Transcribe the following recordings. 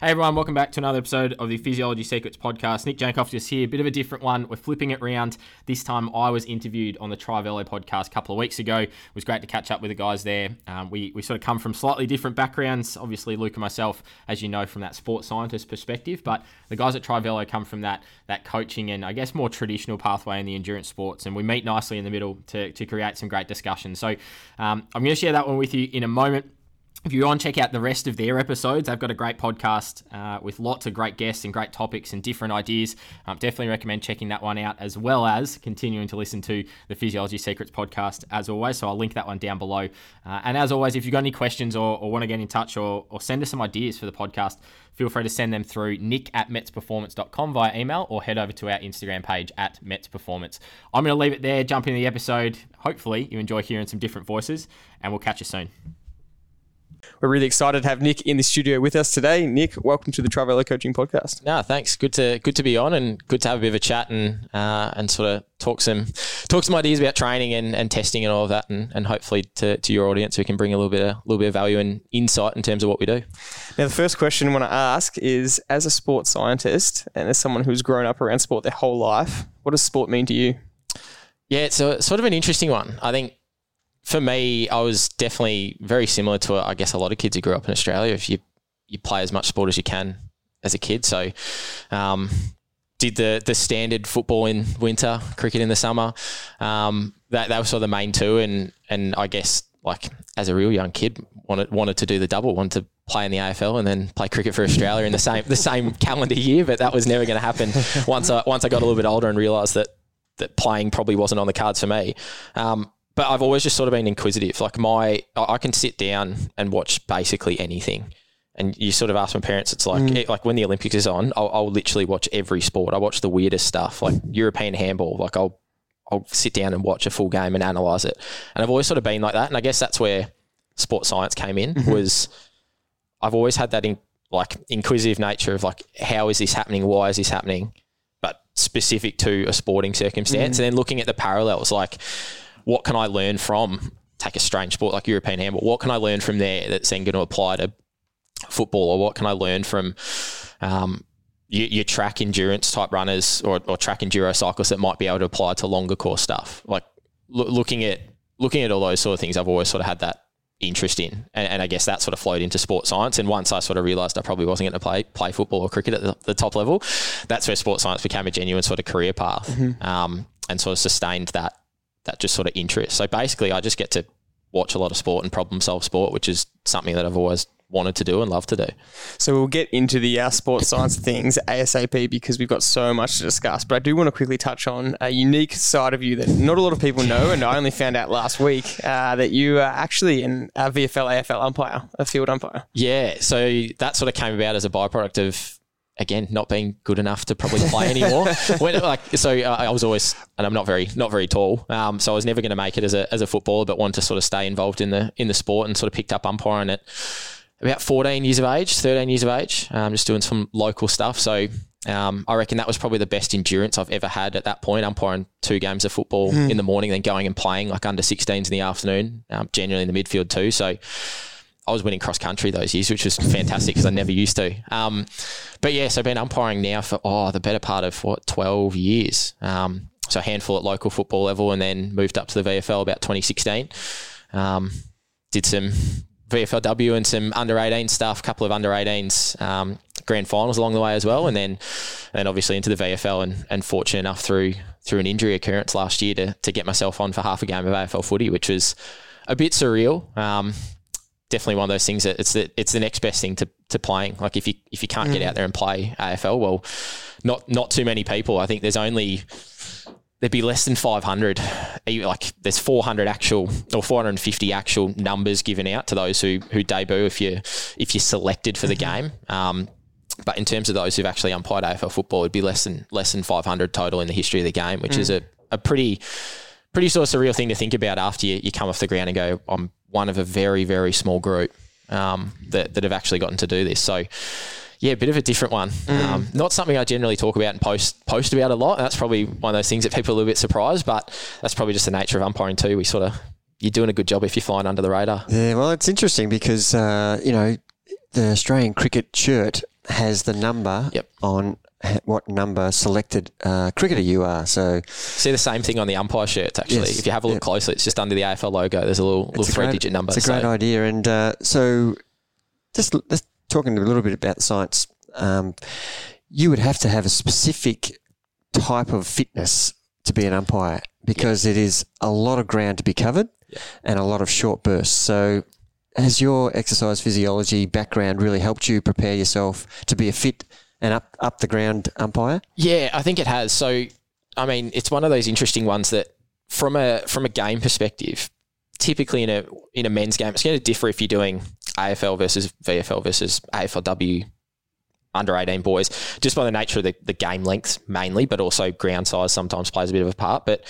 Hey everyone, welcome back to another episode of the Physiology Secrets podcast. Nick Jankoff just here, a bit of a different one. We're flipping it around. This time I was interviewed on the Trivelo podcast a couple of weeks ago. It was great to catch up with the guys there. Um, we, we sort of come from slightly different backgrounds. Obviously, Luke and myself, as you know, from that sports scientist perspective, but the guys at Trivelo come from that that coaching and I guess more traditional pathway in the endurance sports. And we meet nicely in the middle to, to create some great discussion. So um, I'm going to share that one with you in a moment if you want to check out the rest of their episodes, they've got a great podcast uh, with lots of great guests and great topics and different ideas. Um, definitely recommend checking that one out as well as continuing to listen to the Physiology Secrets podcast as always. So I'll link that one down below. Uh, and as always, if you've got any questions or, or want to get in touch or, or send us some ideas for the podcast, feel free to send them through nick at metsperformance.com via email or head over to our Instagram page at metsperformance. I'm going to leave it there, jump into the episode. Hopefully, you enjoy hearing some different voices, and we'll catch you soon. We're really excited to have Nick in the studio with us today. Nick, welcome to the Trivelo Coaching Podcast. No, thanks. Good to good to be on and good to have a bit of a chat and uh, and sort of talk some talk some ideas about training and, and testing and all of that and, and hopefully to, to your audience we can bring a little bit of, a little bit of value and insight in terms of what we do. Now the first question I want to ask is as a sports scientist and as someone who's grown up around sport their whole life, what does sport mean to you? Yeah, it's a, sort of an interesting one. I think for me, I was definitely very similar to, I guess, a lot of kids who grew up in Australia. If you you play as much sport as you can as a kid, so um, did the the standard football in winter, cricket in the summer. Um, that that was sort of the main two, and and I guess like as a real young kid, wanted wanted to do the double, wanted to play in the AFL and then play cricket for Australia in the same the same calendar year, but that was never going to happen. Once I once I got a little bit older and realised that that playing probably wasn't on the cards for me. Um, but I've always just sort of been inquisitive. Like my, I can sit down and watch basically anything. And you sort of ask my parents, it's like, mm. like when the Olympics is on, I'll, I'll, literally watch every sport. I watch the weirdest stuff, like European handball. Like I'll, I'll sit down and watch a full game and analyze it. And I've always sort of been like that. And I guess that's where sports science came in. Mm-hmm. Was I've always had that in, like inquisitive nature of like, how is this happening? Why is this happening? But specific to a sporting circumstance, mm. and then looking at the parallels, like what can I learn from take a strange sport like European handball? What can I learn from there that's then going to apply to football, or what can I learn from um, your, your, track endurance type runners or, or, track enduro cyclists that might be able to apply to longer course stuff? Like lo- looking at looking at all those sort of things, I've always sort of had that interest in, and, and, I guess that sort of flowed into sports science. And once I sort of realised I probably wasn't going to play play football or cricket at the, the, top level, that's where sports science became a genuine sort of career path, mm-hmm. um, and sort of sustained that that just sort of interest. So basically, I just get to watch a lot of sport and problem solve sport, which is something that I've always wanted to do and love to do. So we'll get into the uh, sports science things ASAP because we've got so much to discuss. But I do want to quickly touch on a unique side of you that not a lot of people know, and I only found out last week uh, that you are actually an VFL AFL umpire, a field umpire. Yeah, so that sort of came about as a byproduct of again not being good enough to probably play anymore. when, like so, uh, I was always, and I'm not very not very tall, um, so I was never going to make it as a as a footballer, but wanted to sort of stay involved in the in the sport and sort of picked up umpiring at about 14 years of age, 13 years of age, um, just doing some local stuff. So um, I reckon that was probably the best endurance I've ever had at that point. Umpiring two games of football mm. in the morning, then going and playing like under 16s in the afternoon, um, generally in the midfield too. So I was winning cross country those years, which was fantastic because I never used to. Um, but yeah, so I've been umpiring now for oh the better part of what twelve years. Um, so a handful at local football level, and then moved up to the VFL about 2016. Um, did some VFLW and some under 18 stuff, a couple of under 18s um, grand finals along the way as well, and then and obviously into the VFL and, and fortunate enough through through an injury occurrence last year to to get myself on for half a game of AFL footy, which was a bit surreal. Um, definitely one of those things that it's the it's the next best thing to, to playing. Like if you if you can't mm. get out there and play AFL, well, not not too many people. I think there's only there'd be less than 500. Like there's 400 actual or 450 actual numbers given out to those who who debut if you if you're selected for the mm-hmm. game. Um, but in terms of those who've actually umpired AFL football, it'd be less than less than 500 total in the history of the game, which mm. is a, a pretty pretty sort of surreal thing to think about after you, you come off the ground and go, I'm one of a very, very small group um, that, that have actually gotten to do this. So, yeah, a bit of a different one. Mm. Um, not something I generally talk about and post post about a lot. That's probably one of those things that people are a little bit surprised, but that's probably just the nature of umpiring too. We sort of you're doing a good job if you're flying under the radar. Yeah, well, it's interesting because uh, you know the Australian cricket shirt has the number Yep. on what number selected uh, cricketer you are. So See the same thing on the umpire shirts. Actually, Yes, if you have a look yeah. closely, it's just under the AFL logo. There's a little little a three great- digit number. It's a great so- idea. And uh, so, just let's talking a little bit about science. Um, you would have to have a specific type of fitness to be an umpire because it is a lot of ground to be covered Yeah. and a lot of short bursts. So, has your exercise physiology background really helped you prepare yourself to be a fit and up up the ground umpire? Yeah, I think it has. So, I mean, it's one of those interesting ones that, from a from a game perspective, typically in a in a men's game, it's going to differ if you're doing AFL versus VFL versus AFLW under 18 boys, just by the nature of the, the game length mainly, but also ground size sometimes plays a bit of a part. But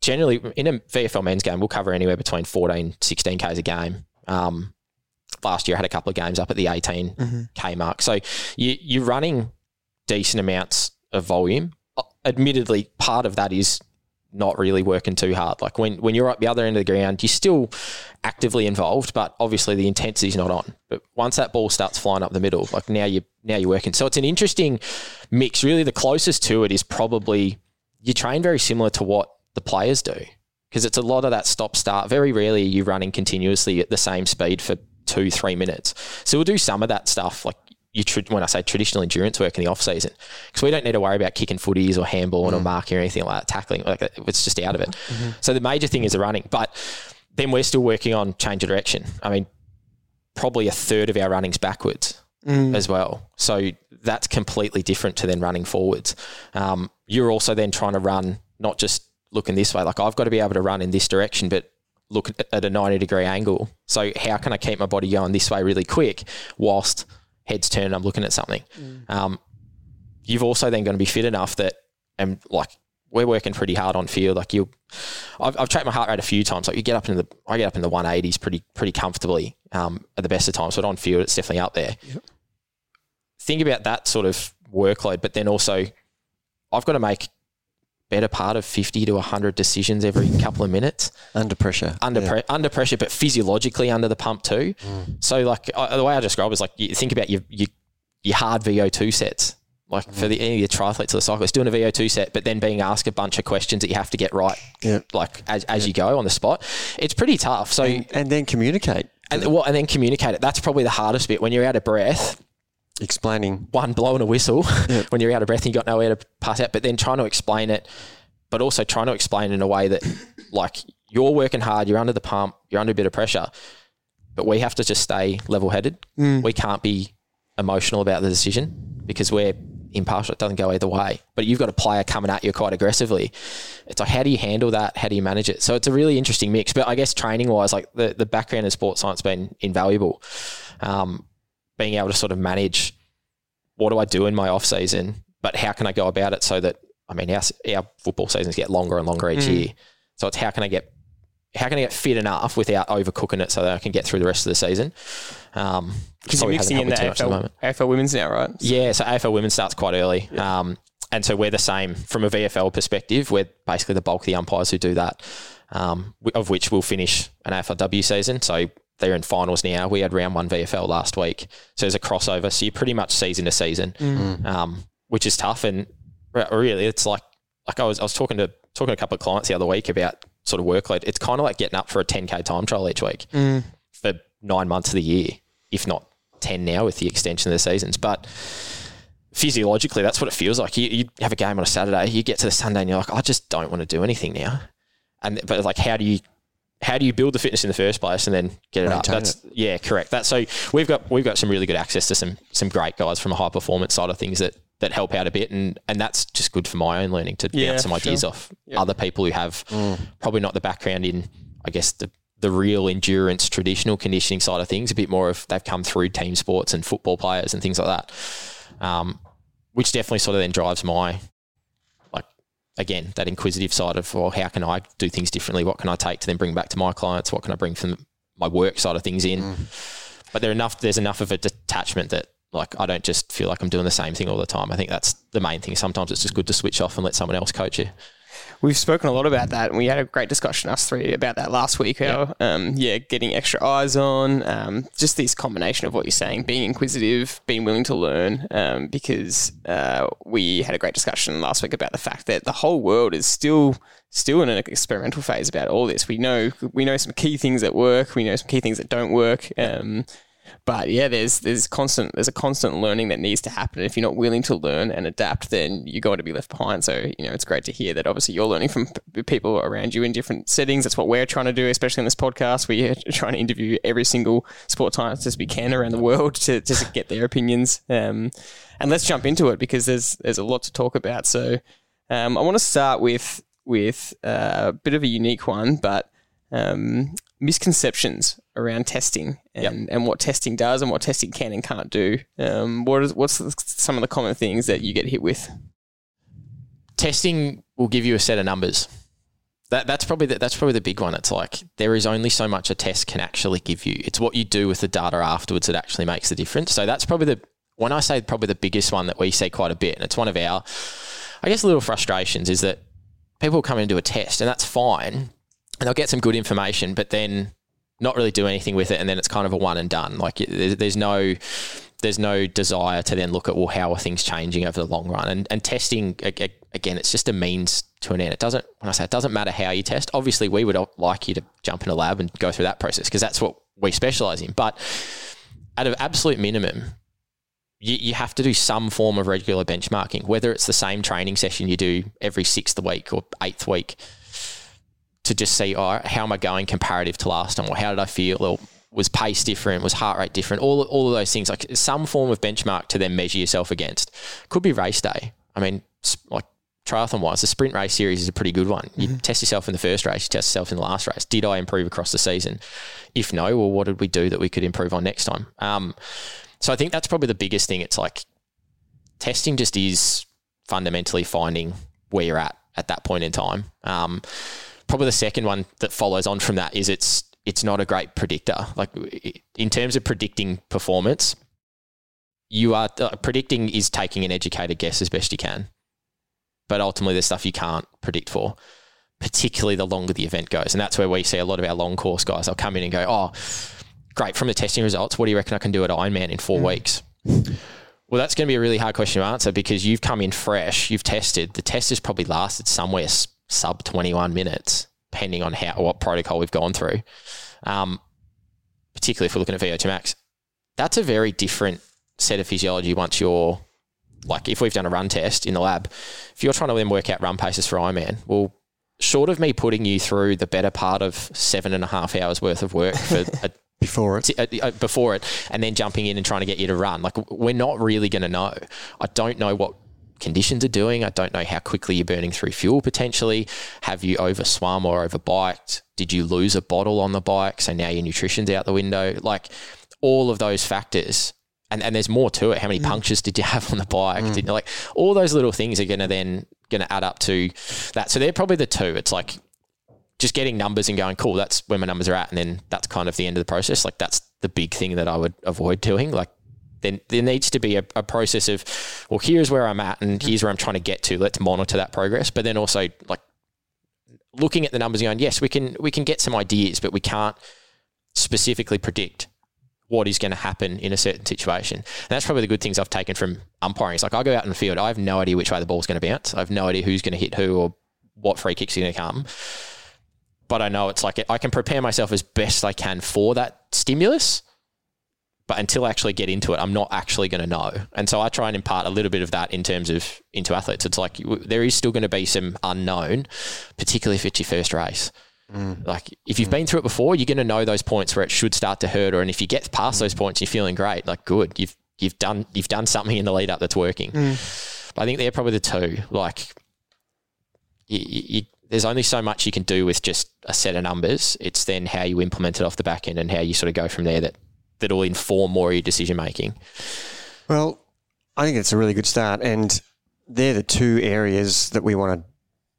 generally, in a VFL men's game, we'll cover anywhere between 14, 16 Ks a game. Um, last year, I had a couple of games up at the 18 K mark. So you, you're running decent amounts of volume. Uh, Admittedly, part of that is not really working too hard. Like when, when you're at the other end of the ground, you're still actively involved, but obviously the intensity's not on. But once that ball starts flying up the middle, like now you now you're working. So it's an interesting mix. Really, the closest to it is probably you train very similar to what the players do because it's a lot of that stop start. Very rarely are you running continuously at the same speed for two three minutes. So we'll do some of that stuff like. You tra- when I say traditional endurance work in the off season, because we don't need to worry about kicking footies or handballing or mm. marking or anything like that, tackling. Like it's just out of it. Mm-hmm. So the major thing is the running, but then we're still working on change of direction. I mean, probably a third of our running's backwards mm. as well. So that's completely different to then running forwards. Um, you're also then trying to run not just looking this way. Like I've got to be able to run in this direction, but look at, a 90 degree angle. So how can I keep my body going this way really quick whilst heads turned I'm looking at something? Um, you've also then going to be fit enough that, and like we're working pretty hard on field. Like you, I've, I've tracked my heart rate a few times. Like you get up in the, I get up in the 180s pretty pretty comfortably um, at the best of times. But on field, it's definitely up there. Think about that sort of workload, but then also, I've got to make better part of 50 to 100 decisions every couple of minutes Under pressure. under Yeah. pre- under pressure, but physiologically under the pump too. Mm. So like I, the way I describe it is like you think about your your, your hard VO two sets. Like for the any of your triathletes or the cyclists doing a VO two set, but then being asked a bunch of questions that you have to get right, Yeah. like as, as you go on the spot, it's pretty tough. So And, and then communicate. and well, and then communicate it. That's probably the hardest bit when you're out of breath. Explaining. One blowing a whistle when you're out of breath and you got nowhere to pass out, but then trying to explain it, but also trying to explain in a way that like you're working hard, you're under the pump, you're under a bit of pressure, but we have to just stay level headed. We can't be emotional about the decision because we're impartial. It doesn't go either way. But you've got a player coming at you quite aggressively. It's like how do you handle that? How do you manage it? So it's a really interesting mix. But I guess training wise, like the, the background in sports science has been invaluable. Um, being able to sort of manage what do I do in my off season, but how can I go about it so that I mean our, our football seasons get longer and longer each year. So it's how can I get how can I get fit enough without overcooking it so that I can get through the rest of the season? Um, Because you're mixing in the helped me too much at AFL, AFL women's now, right? yeah, so AFL women starts quite early. Um, and so we're the same from a VFL perspective. We're basically the bulk of the umpires who do that, um, of which we'll finish an AFLW season. So they're in finals now. We had round one VFL last week. So there's a crossover. So you're pretty much season to season, mm. Mm. um, which is tough. And really, it's like, like I was, I was talking to, talking to a couple of clients the other week about sort of workload. It's kind of like getting up for a 10K time trial each week mm. for nine months of the year, if not 10 now with the extension of the seasons. But physiologically, that's what it feels like. You, you have a game on a Saturday, you get to the Sunday, and you're like, I just don't want to do anything now. And but like, how do you how do you build the fitness in the first place and then get it Maintain up? That's yeah, correct. That so we've got we've got some really good access to some some great guys from a high performance side of things that that help out a bit, and and that's just good for my own learning to Yeah, bounce some ideas sure. off other people who have probably not the background in, I guess the the real endurance traditional conditioning side of things. A bit more of they've come through team sports and football players and things like that. Um, which definitely sort of then drives my again that inquisitive side of well how can I do things differently? What can I take to then bring back to my clients? What can I bring from my work side of things in? Mm. But there enough there's enough of a detachment that like I don't just feel like I'm doing the same thing all the time. I think that's the main thing. Sometimes it's just good to switch off and let someone else coach you We've spoken a lot about that, and we had a great discussion us three about that last week. How, um, yeah, getting extra eyes on, um, just this combination of what you're saying, being inquisitive, being willing to learn. Um, because uh, we had a great discussion last week about the fact that the whole world is still still in an experimental phase about all this. We know we know some key things that work. We know some key things that don't work. Um, but yeah, there's there's constant there's a constant learning that needs to happen. If you're not willing to learn and adapt, then you're going to be left behind. So you know, it's great to hear that. Obviously, you're learning from people around you in different settings. That's what we're trying to do, especially in this podcast. We're trying to interview every single sport scientist we can around the world to just to get their opinions. Um, and let's jump into it because there's there's a lot to talk about. So um, I want to start with with uh, a bit of a unique one, but um, misconceptions around testing and, and what testing does and what testing can and can't do. Um, what is what's the, some of the common things that you get hit with? Testing will give you a set of numbers. That, that's probably the, that's probably the big one. It's like there is only so much a test can actually give you. It's what you do with the data afterwards that actually makes the difference. So that's probably the when I say probably the biggest one that we see quite a bit, and it's one of our, I guess, little frustrations is that people come in and do a test, and that's fine, and they'll get some good information, but then not really do anything with it, and then it's kind of a one and done. Like there's, no there's no desire to then look at well how are things changing over the long run? And and testing again it's just a means to an end. It doesn't when i say it doesn't matter how you test obviously we would like you to jump in a lab and go through that process because that's what we specialize in. But at an absolute minimum you, you have to do some form of regular benchmarking whether it's the same training session you do every sixth week or eighth week to just see oh, how am i going comparative to last time or how did i feel or was pace different? Was heart rate different? All, all of those things, like some form of benchmark to then measure yourself against. Could be race day. I mean, like triathlon wise, the sprint race series is a pretty good one. You mm-hmm. test yourself in the first race, you test yourself in the last race. Did I improve across the season? If no, well, what did we do that we could improve on next time? Um, so I think that's probably the biggest thing. It's like testing just is fundamentally finding where you're at at that point in time. Um, probably the second one that follows on from that is it's it's not a great predictor. Like in terms of predicting performance, you are uh, predicting is taking an educated guess as best you can. But ultimately, there's stuff you can't predict for, particularly the longer the event goes. And that's where we see a lot of our long course guys. They'll come in and go, oh, great, from the testing results, what do you reckon I can do at Ironman in four mm. weeks? Well, that's going to be a really hard question to answer because you've come in fresh, you've tested. The test has probably lasted somewhere sub 21 minutes depending on how what protocol we've gone through. Um, particularly if we're looking at VO2 max, that's a very different set of physiology once you're like if we've done a run test in the lab, if you're trying to then work out run paces for Ironman, well, short of me putting you through the better part of seven and a half hours worth of work for a, before it, before it, and then jumping in and trying to get you to run, like we're not really going to know. I don't know what conditions are doing. I don't know how quickly you're burning through fuel potentially. Have you over swum or over biked? Did you lose a bottle on the bike? So now your nutrition's out the window. Like all of those factors. And, and there's more to it. How many mm. punctures did you have on the bike? Mm. Did, like all those little things are going to then going to add up to that. So they're probably the two. It's like just getting numbers and going, cool, that's where my numbers are at. And then that's kind of the end of the process. Like that's the big thing that I would avoid doing. Like then there needs to be a, a, process of, well, here's where I'm at and here's where I'm trying to get to. Let's monitor that progress. But then also like looking at the numbers going, yes, we can we can get some ideas, but we can't specifically predict what is going to happen in a certain situation. And that's probably the good things I've taken from umpiring. It's like I go out in the field, I have no idea which way the ball's going to bounce. I have no idea who's going to hit who or what free kicks are going to come. But I know it's like I can prepare myself as best I can for that stimulus but until I actually get into it, I'm not actually going to know. And so I try and impart a little bit of that in terms of into athletes. It's like there is still going to be some unknown, particularly if it's your first race. Mm. Like if you've mm. been through it before, you're going to know those points where it should start to hurt, or and if you get past mm. those points, you're feeling great. Like good, you've you've done you've done something in the lead up that's working. Mm. I think they're probably the two. Like you, you, there's only so much you can do with just a set of numbers. It's then how you implement it off the back end and how you sort of go from there that that'll inform more of your decision making? Well, I think it's a really good start, and they're the two areas that we want to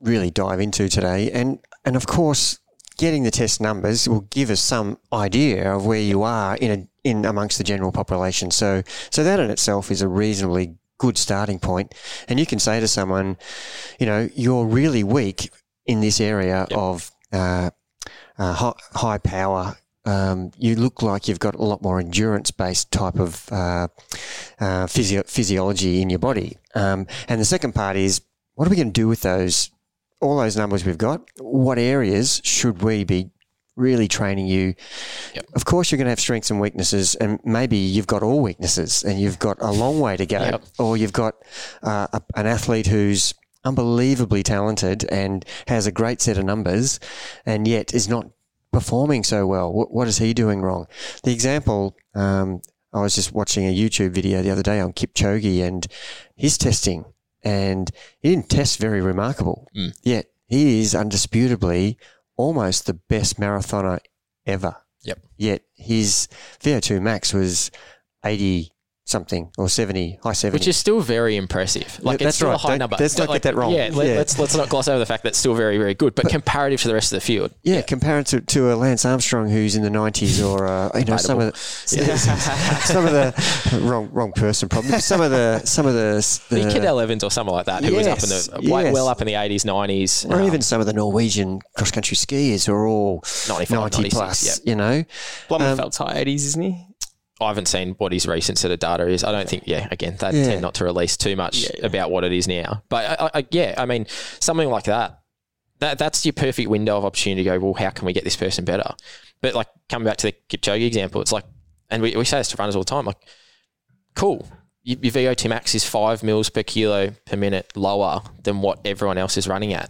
really dive into today. And and of course, getting the test numbers will give us some idea of where you are in a, in amongst the general population. So so that in itself is a reasonably good starting point. And you can say to someone, you know, you're really weak in this area of uh, uh, high, high power. Um, you look like you've got a lot more endurance based type of uh, uh, physio- physiology in your body. Um, and the second part is what are we going to do with those, all those numbers we've got? What areas should we be really training you. Yep. Of course, you're going to have strengths and weaknesses, and maybe you've got all weaknesses, and you've got a long way to go, Yep. or you've got uh, a, an athlete who's unbelievably talented and has a great set of numbers, and yet is not performing so well. What, what is he doing wrong? The example. Um, I was just watching a YouTube video the other day on Kipchoge and his testing, and he didn't test very remarkable. Mm. Yet he is undisputably almost the best marathoner ever. Yep. Yet his VO2 max was 80 something or 70, high 70. which is still very impressive. Like that's it's still right. a high Don't- number. let's not Like, get that wrong. Yeah, let, Yeah. let's let's not gloss over the fact that's still very very good, but, comparative to the rest of the field, yeah, compared to, to a Lance Armstrong who's in the 90s or, uh, you know, some of the, some of the, wrong, wrong person probably, some of the, some of the, the Cadel Evans or someone like that, who was up in the yes. Uh, well up in the eighties, nineties, or um, even some of the Norwegian cross country skiers who are all 95, 90 plus, yep. you know. Blummenfelt's um, high 80s, isn't he? I haven't seen what his recent set of data is. I don't think, yeah, again, they Yeah. tend not to release too much Yeah, yeah. about what it is now. But I, I, yeah, I mean, something like that, that that's your perfect window of opportunity to go, well, how can we get this person better? But like coming back to the Kipchoge example, it's like, and we, we say this to runners all the time, like, cool. Your your VO2 max is five mils per kilo per minute lower than what everyone else is running at.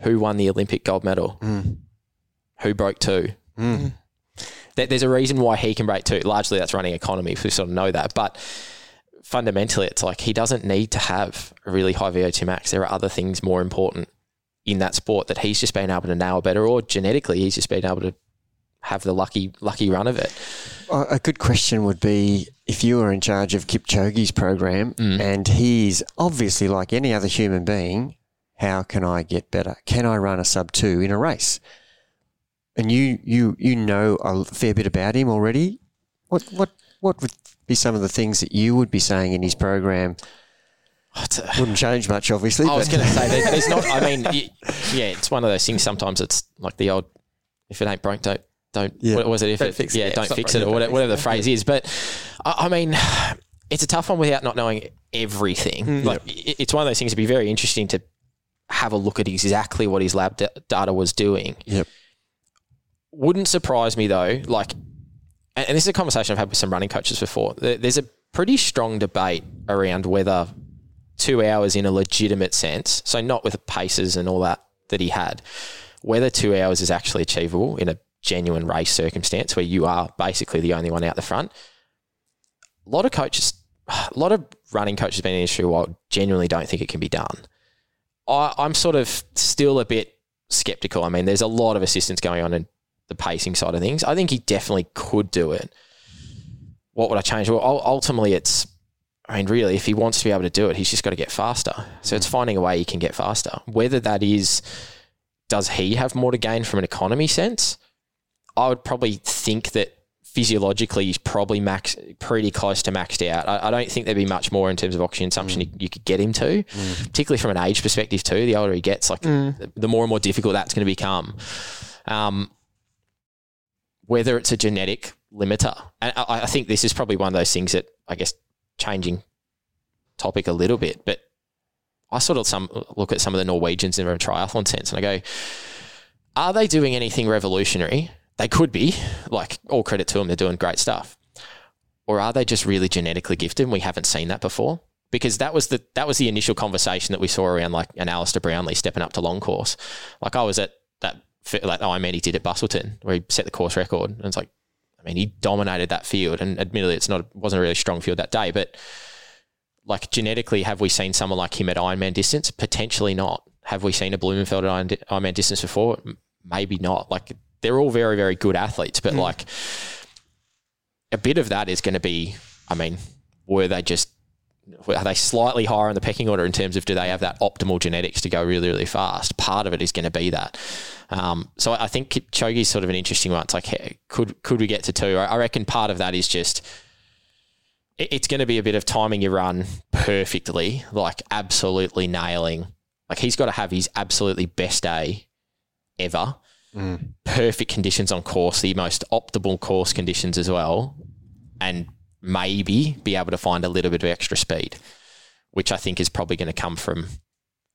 Who won the Olympic gold medal? Mm. Who broke two? There- There's a reason why he can break two. Largely, that's running economy. If we sort of know that, but fundamentally, it's like he doesn't need to have a really high VO2 max. There are other things more important in that sport that he's just been able to nail better, or genetically, he's just been able to have the lucky lucky run of it. A a good question would be if you were in charge of Kipchoge's program Mm. and he's obviously like any other human being, how can I get better? Can I run a sub two in a race? And you you you know a fair bit about him already. What what what would be some of the things that you would be saying in his program? Oh, it's a- Wouldn't change much, obviously. I was going to say there, there's not. I mean, y- yeah, it's one of those things. Sometimes it's like the old, if it ain't broke, don't don't. Yeah. What was it? If Don't it, fix it. yeah, Yeah, don't fix it, or whatever, whatever the phrase is. But I, I mean, it's a tough one without not knowing everything. Mm. Like it- it's one of those things. It'd be very interesting to have a look at exactly what his lab da- data was doing. Yep. Wouldn't surprise me though. Like, and, and this is a conversation I've had with some running coaches before. There- There's a pretty strong debate around whether two hours in a legitimate sense, so not with the paces and all that that he had, whether two hours is actually achievable in a genuine race circumstance where you are basically the only one out the front. A lot of coaches, a lot of running coaches been in the industry a while genuinely don't think it can be done. I, I'm sort of still a bit skeptical. I mean, there's a lot of assistance going on in the pacing side of things. I think he definitely could do it. What would I change? Well, ultimately, it's I mean, really, if he wants to be able to do it, he's just got to get faster. So it's finding a way he can get faster. Whether that is, does he have more to gain from an economy sense? I would probably think that physiologically he's probably max, pretty close to maxed out. I, I don't think there'd be much more in terms of oxygen consumption mm. you, you could get him to, mm. particularly from an age perspective too. The older he gets, like the, the more and more difficult that's going to become. Um, whether it's a genetic limiter. And I, I think this is probably one of those things that I guess changing topic a little bit, but I sort of some look at some of the Norwegians in a triathlon sense and I go, are they doing anything revolutionary? They could be, like all credit to them, they're doing great stuff. Or are they just really genetically gifted and we haven't seen that before? Because that was the that was the initial conversation that we saw around like an Alistair Brownlee stepping up to long course. Like I was at that that oh, Ironman he did at Busselton where he set the course record and it's like I mean, he dominated that field, and admittedly, it's not wasn't a really strong field that day. But like genetically, have we seen someone like him at Ironman distance? Potentially not. Have we seen a Blummenfelt at Ironman distance before? Maybe not. Like they're all very, very good athletes, but hmm. like a bit of that is going to be. I mean, were they just are they slightly higher in the pecking order in terms of do they have that optimal genetics to go really, really fast? Part of it is going to be that. Um, so I think Kipchoge is sort of an interesting one. It's like, could could we get to two? I reckon part of that is just it- it's going to be a bit of timing your run perfectly, like absolutely nailing. Like he's got to have his absolutely best day ever. Perfect conditions on course, the most optimal course conditions as well, and maybe be able to find a little bit of extra speed, which I think is probably going to come from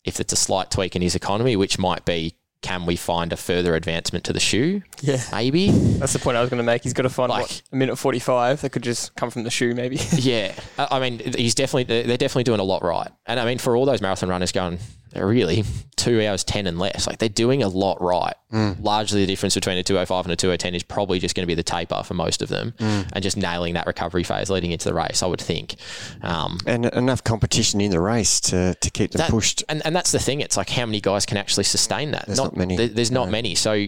if it's a slight tweak in his economy, which might be can we find a further advancement to the shoe? Yeah. Maybe. That's the point I was going to make. He's got to find Like- what, a minute 45 that could just come from the shoe, maybe. Yeah, I mean, he's definitely they're definitely doing a lot right, and I mean, for all those marathon runners going, really two hours ten and less, like they're doing a lot right. Mm. Largely, the difference between a two hundred five and a two hundred ten is probably just going to be the taper for most of them, mm. and just nailing that recovery phase leading into the race. I would think. Um, and enough competition in the race to, to keep them that- pushed. and and that's the thing. It's like how many guys can actually sustain that? There's not many. there- there's not No. many. So.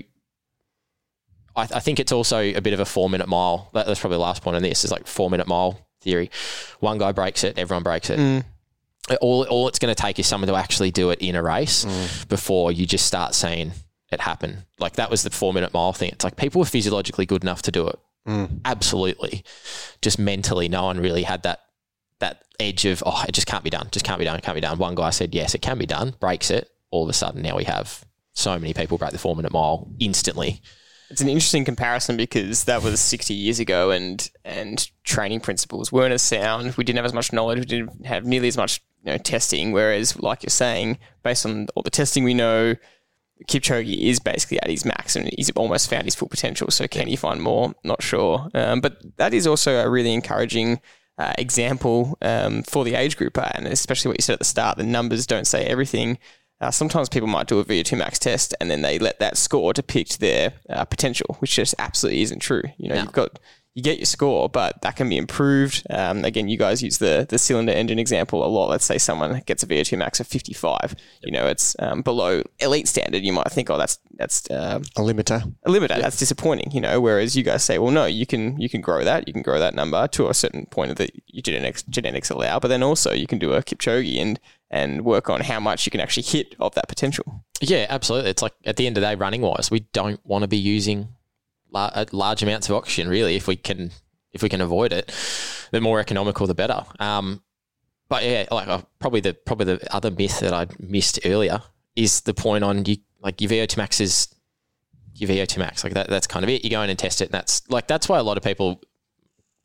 I, I think it's also a bit of a four minute mile. That, that's probably the last point on this. Is like four minute mile theory. One guy breaks it, everyone breaks it. Mm. All all it's going to take is someone to actually do it in a race mm. before you just start seeing it happen. Like that was the four minute mile thing. It's like people were physiologically good enough to do it. Mm. Absolutely, just mentally, no one really had that that edge of oh, it just can't be done, just can't be done, can't be done. One guy said yes, it can be done, breaks it. All of a sudden, now we have so many people break the four minute mile instantly. It's an interesting comparison because that was 60 years ago and and training principles weren't as sound. We didn't have as much knowledge. We didn't have nearly as much you know, testing. Whereas, like you're saying, based on all the testing we know, Kipchoge is basically at his max and he's almost found his full potential. So can he find more? Not sure. Um, but that is also a really encouraging uh, example um, for the age group, and especially what you said at the start. The numbers don't say everything. Uh, sometimes people might do a VO2 max test and then they let that score depict their uh, potential, which just absolutely isn't true. You know, No. you've got you get your score, but that can be improved. Um, again, you guys use the the cylinder engine example a lot. Let's say someone gets a VO2 max of 55. You know, it's um, below elite standard. You might think, oh, that's that's um, A limiter. a limiter. That's disappointing, you know. Whereas you guys say, well, no, you can you can grow that. You can grow that number to a certain point that your genetics genetics allow. But then also you can do a Kipchoge and and work on how much you can actually hit of that potential. Yeah, absolutely. It's like at the end of the day, running wise, we don't want to be using large amounts of oxygen. Really, if we can, if we can avoid it, the more economical, the better. Um, but yeah, like uh, probably the probably the other myth that I missed earlier is the point on you like your VO2 max is your VO2 max. Like that, that's kind of it. You go in and test it, and that's like that's why a lot of people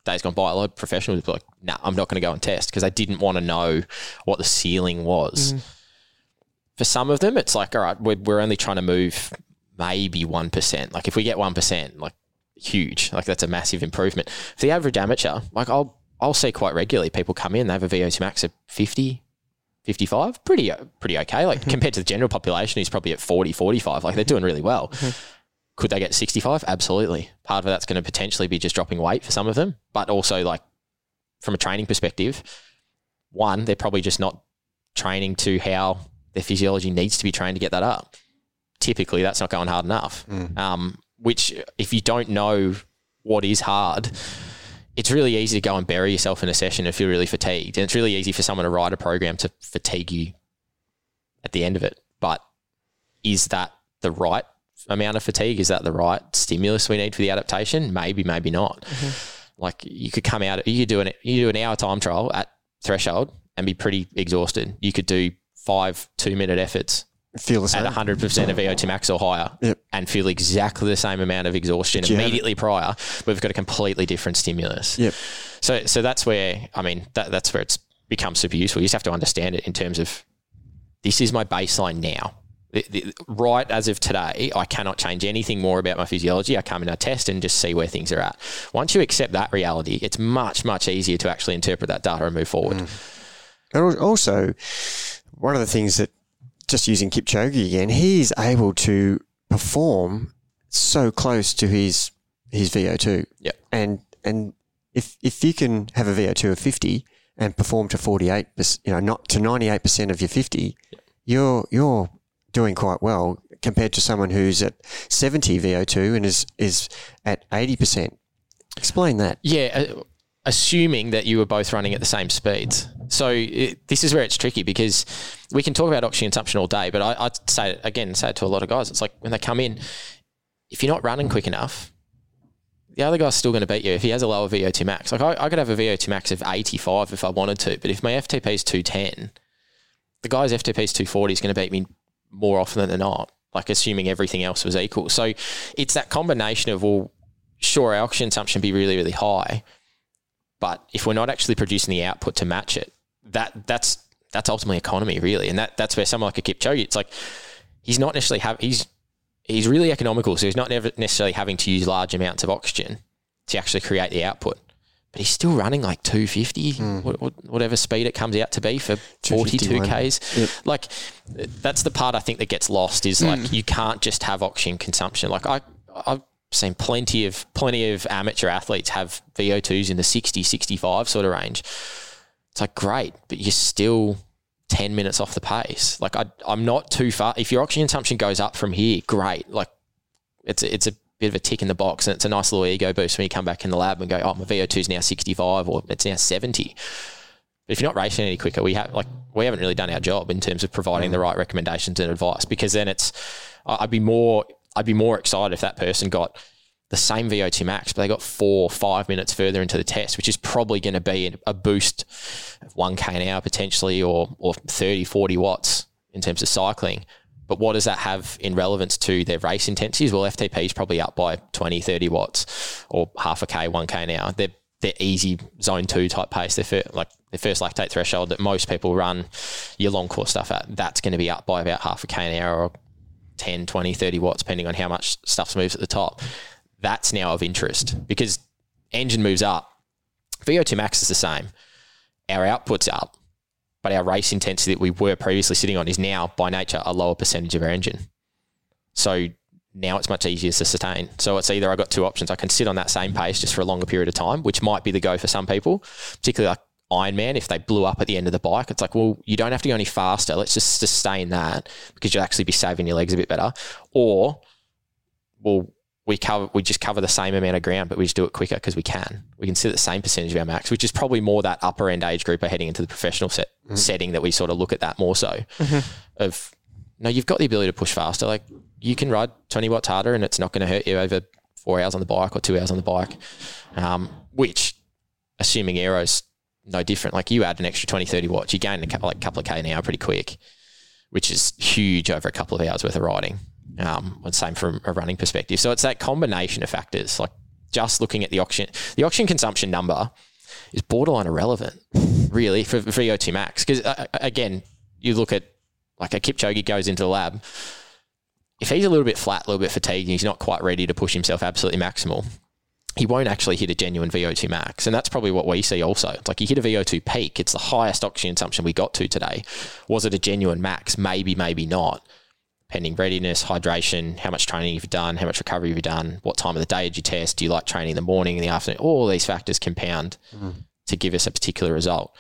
days gone by, a lot of professionals be like, "Nah, I'm not going to go and test" because they didn't want to know what the ceiling was for some of them, it's like, all right, we're, we're only trying to move maybe 1%. Like if we get 1%, like huge, like that's a massive improvement. For the average amateur, like I'll, I'll see quite regularly people come in, they have a VO2 max of 50, 55, pretty, pretty okay. Like mm-hmm. compared to the general population, who's probably at 40, 45, like they're doing really well. Mm-hmm. Could they get 65? Absolutely. Part of that's going to potentially be just dropping weight for some of them, but also like from a training perspective, one, they're probably just not training to how their physiology needs to be trained to get that up. Typically, that's not going hard enough. Um, which, if you don't know what is hard, it's really easy to go and bury yourself in a session and feel really fatigued. And it's really easy for someone to write a program to fatigue you at the end of it. But is that the right amount of fatigue? Is that the right stimulus we need for the adaptation? Maybe, maybe not. Like you could come out, you could do an you do an hour time trial at threshold and be pretty exhausted. You could do five two minute efforts Feel the at same. 100% of VO2 max or higher Yep. and feel exactly the same amount of exhaustion you have immediately prior. We've got a completely different stimulus. Yep. So, so that's where, I mean, that, that's where it's become super useful. You just have to understand it in terms of this is my baseline now. The- the- right as of today, I cannot change anything more about my physiology. I come in, I test, and just see where things are at. Once you accept that reality, it's much, much easier to actually interpret that data and move forward. Mm. And al- also, one of the things that just using Kipchoge again, he's able to perform so close to his his VO2. Yeah. And and if if you can have a VO2 of 50 and perform to 48, you know, not to 98% of your 50, you're you're doing quite well compared to someone who's at 70 VO2 and is is at 80%. Explain that. Yeah, uh, assuming that you were both running at the same speeds. So it, this is where it's tricky because we can talk about oxygen consumption all day, but I, I'd say again, say it to a lot of guys. It's like when they come in, if you're not running quick enough, the other guy's still going to beat you if he has a lower VO2 max. Like I, I could have a VO2 max of 85 if I wanted to, but if my FTP is 210, the guy's FTP is 240 is going to beat me more often than not. Like assuming everything else was equal. So it's that combination of well, sure, our oxygen consumption be really really high, but if we're not actually producing the output to match it, that that's that's ultimately economy really, and that that's where someone like a Kipchoge, it's like he's not necessarily have he's he's really economical, so he's not never necessarily having to use large amounts of oxygen to actually create the output. But he's still running like 250, hmm. what, what, whatever speed it comes out to be for 42 251. Ks. Like, that's the part I think that gets lost is like hmm. you can't just have oxygen consumption. Like, I, I've seen plenty of plenty of amateur athletes have VO2s in the 60, 65 sort of range. It's like, great, but you're still 10 minutes off the pace. Like I, I'm not too far. If your oxygen consumption goes up from here, great. Like it's a, it's a bit of a tick in the box and it's a nice little ego boost when you come back in the lab and go, oh, my VO2 is now 65 or it's now 70. But if you're not racing any quicker, we have like we haven't really done our job in terms of providing mm. the right recommendations and advice because then it's I'd be more I'd be more excited if that person got the same VO2 max, but they got four, or five minutes further into the test, which is probably going to be a boost of 1K an hour potentially or, or 30, 40 watts in terms of cycling. But what does that have in relevance to their race intensities? Well, FTP is probably up by 20, 30 watts or half a K, 1K an hour. They're, they're easy zone two type pace. They're fir- like the first lactate threshold that most people run your long course stuff at. That's going to be up by about half a K an hour or 10, 20, 30 watts, depending on how much stuff moves at the top. That's now of interest because engine moves up. VO2 max is the same. Our output's up, but our race intensity that we were previously sitting on is now by nature a lower percentage of our engine. So now it's much easier to sustain. So it's either I've got two options. I can sit on that same pace just for a longer period of time, which might be the go for some people, particularly like Ironman. If they blew up at the end of the bike, it's like, well, you don't have to go any faster. Let's just sustain that because you'll actually be saving your legs a bit better. Or, well, we cover we just cover the same amount of ground, but we just do it quicker because we can. We can sit at the same percentage of our max, which is probably more that upper end age group are heading into the professional set setting that we sort of look at that more so. Of no, you've got the ability to push faster. Like you can ride twenty watts harder, and it's not going to hurt you over four hours on the bike or two hours on the bike. Um, which, assuming aero's no different, like you add an extra 20, 30 watts, you gain a couple like couple of k an hour pretty quick, which is huge over a couple of hours worth of riding. Um, same from a running perspective. So it's that combination of factors, like just looking at the oxygen, the oxygen consumption number is borderline irrelevant, really, for for VO2 max. Because uh, again, you look at like a Kipchoge goes into the lab. If he's a little bit flat, a little bit fatigued, and he's not quite ready to push himself absolutely maximal, he won't actually hit a genuine VO2 max. And that's probably what we see also. It's like he hit a VO2 peak, it's the highest oxygen consumption we got to today. Was it a genuine max? Maybe, maybe not. Pending readiness, hydration, how much training you've done, how much recovery you've done, what time of the day did you test? Do you like training in the morning, in the afternoon? All these factors compound to give us a particular result.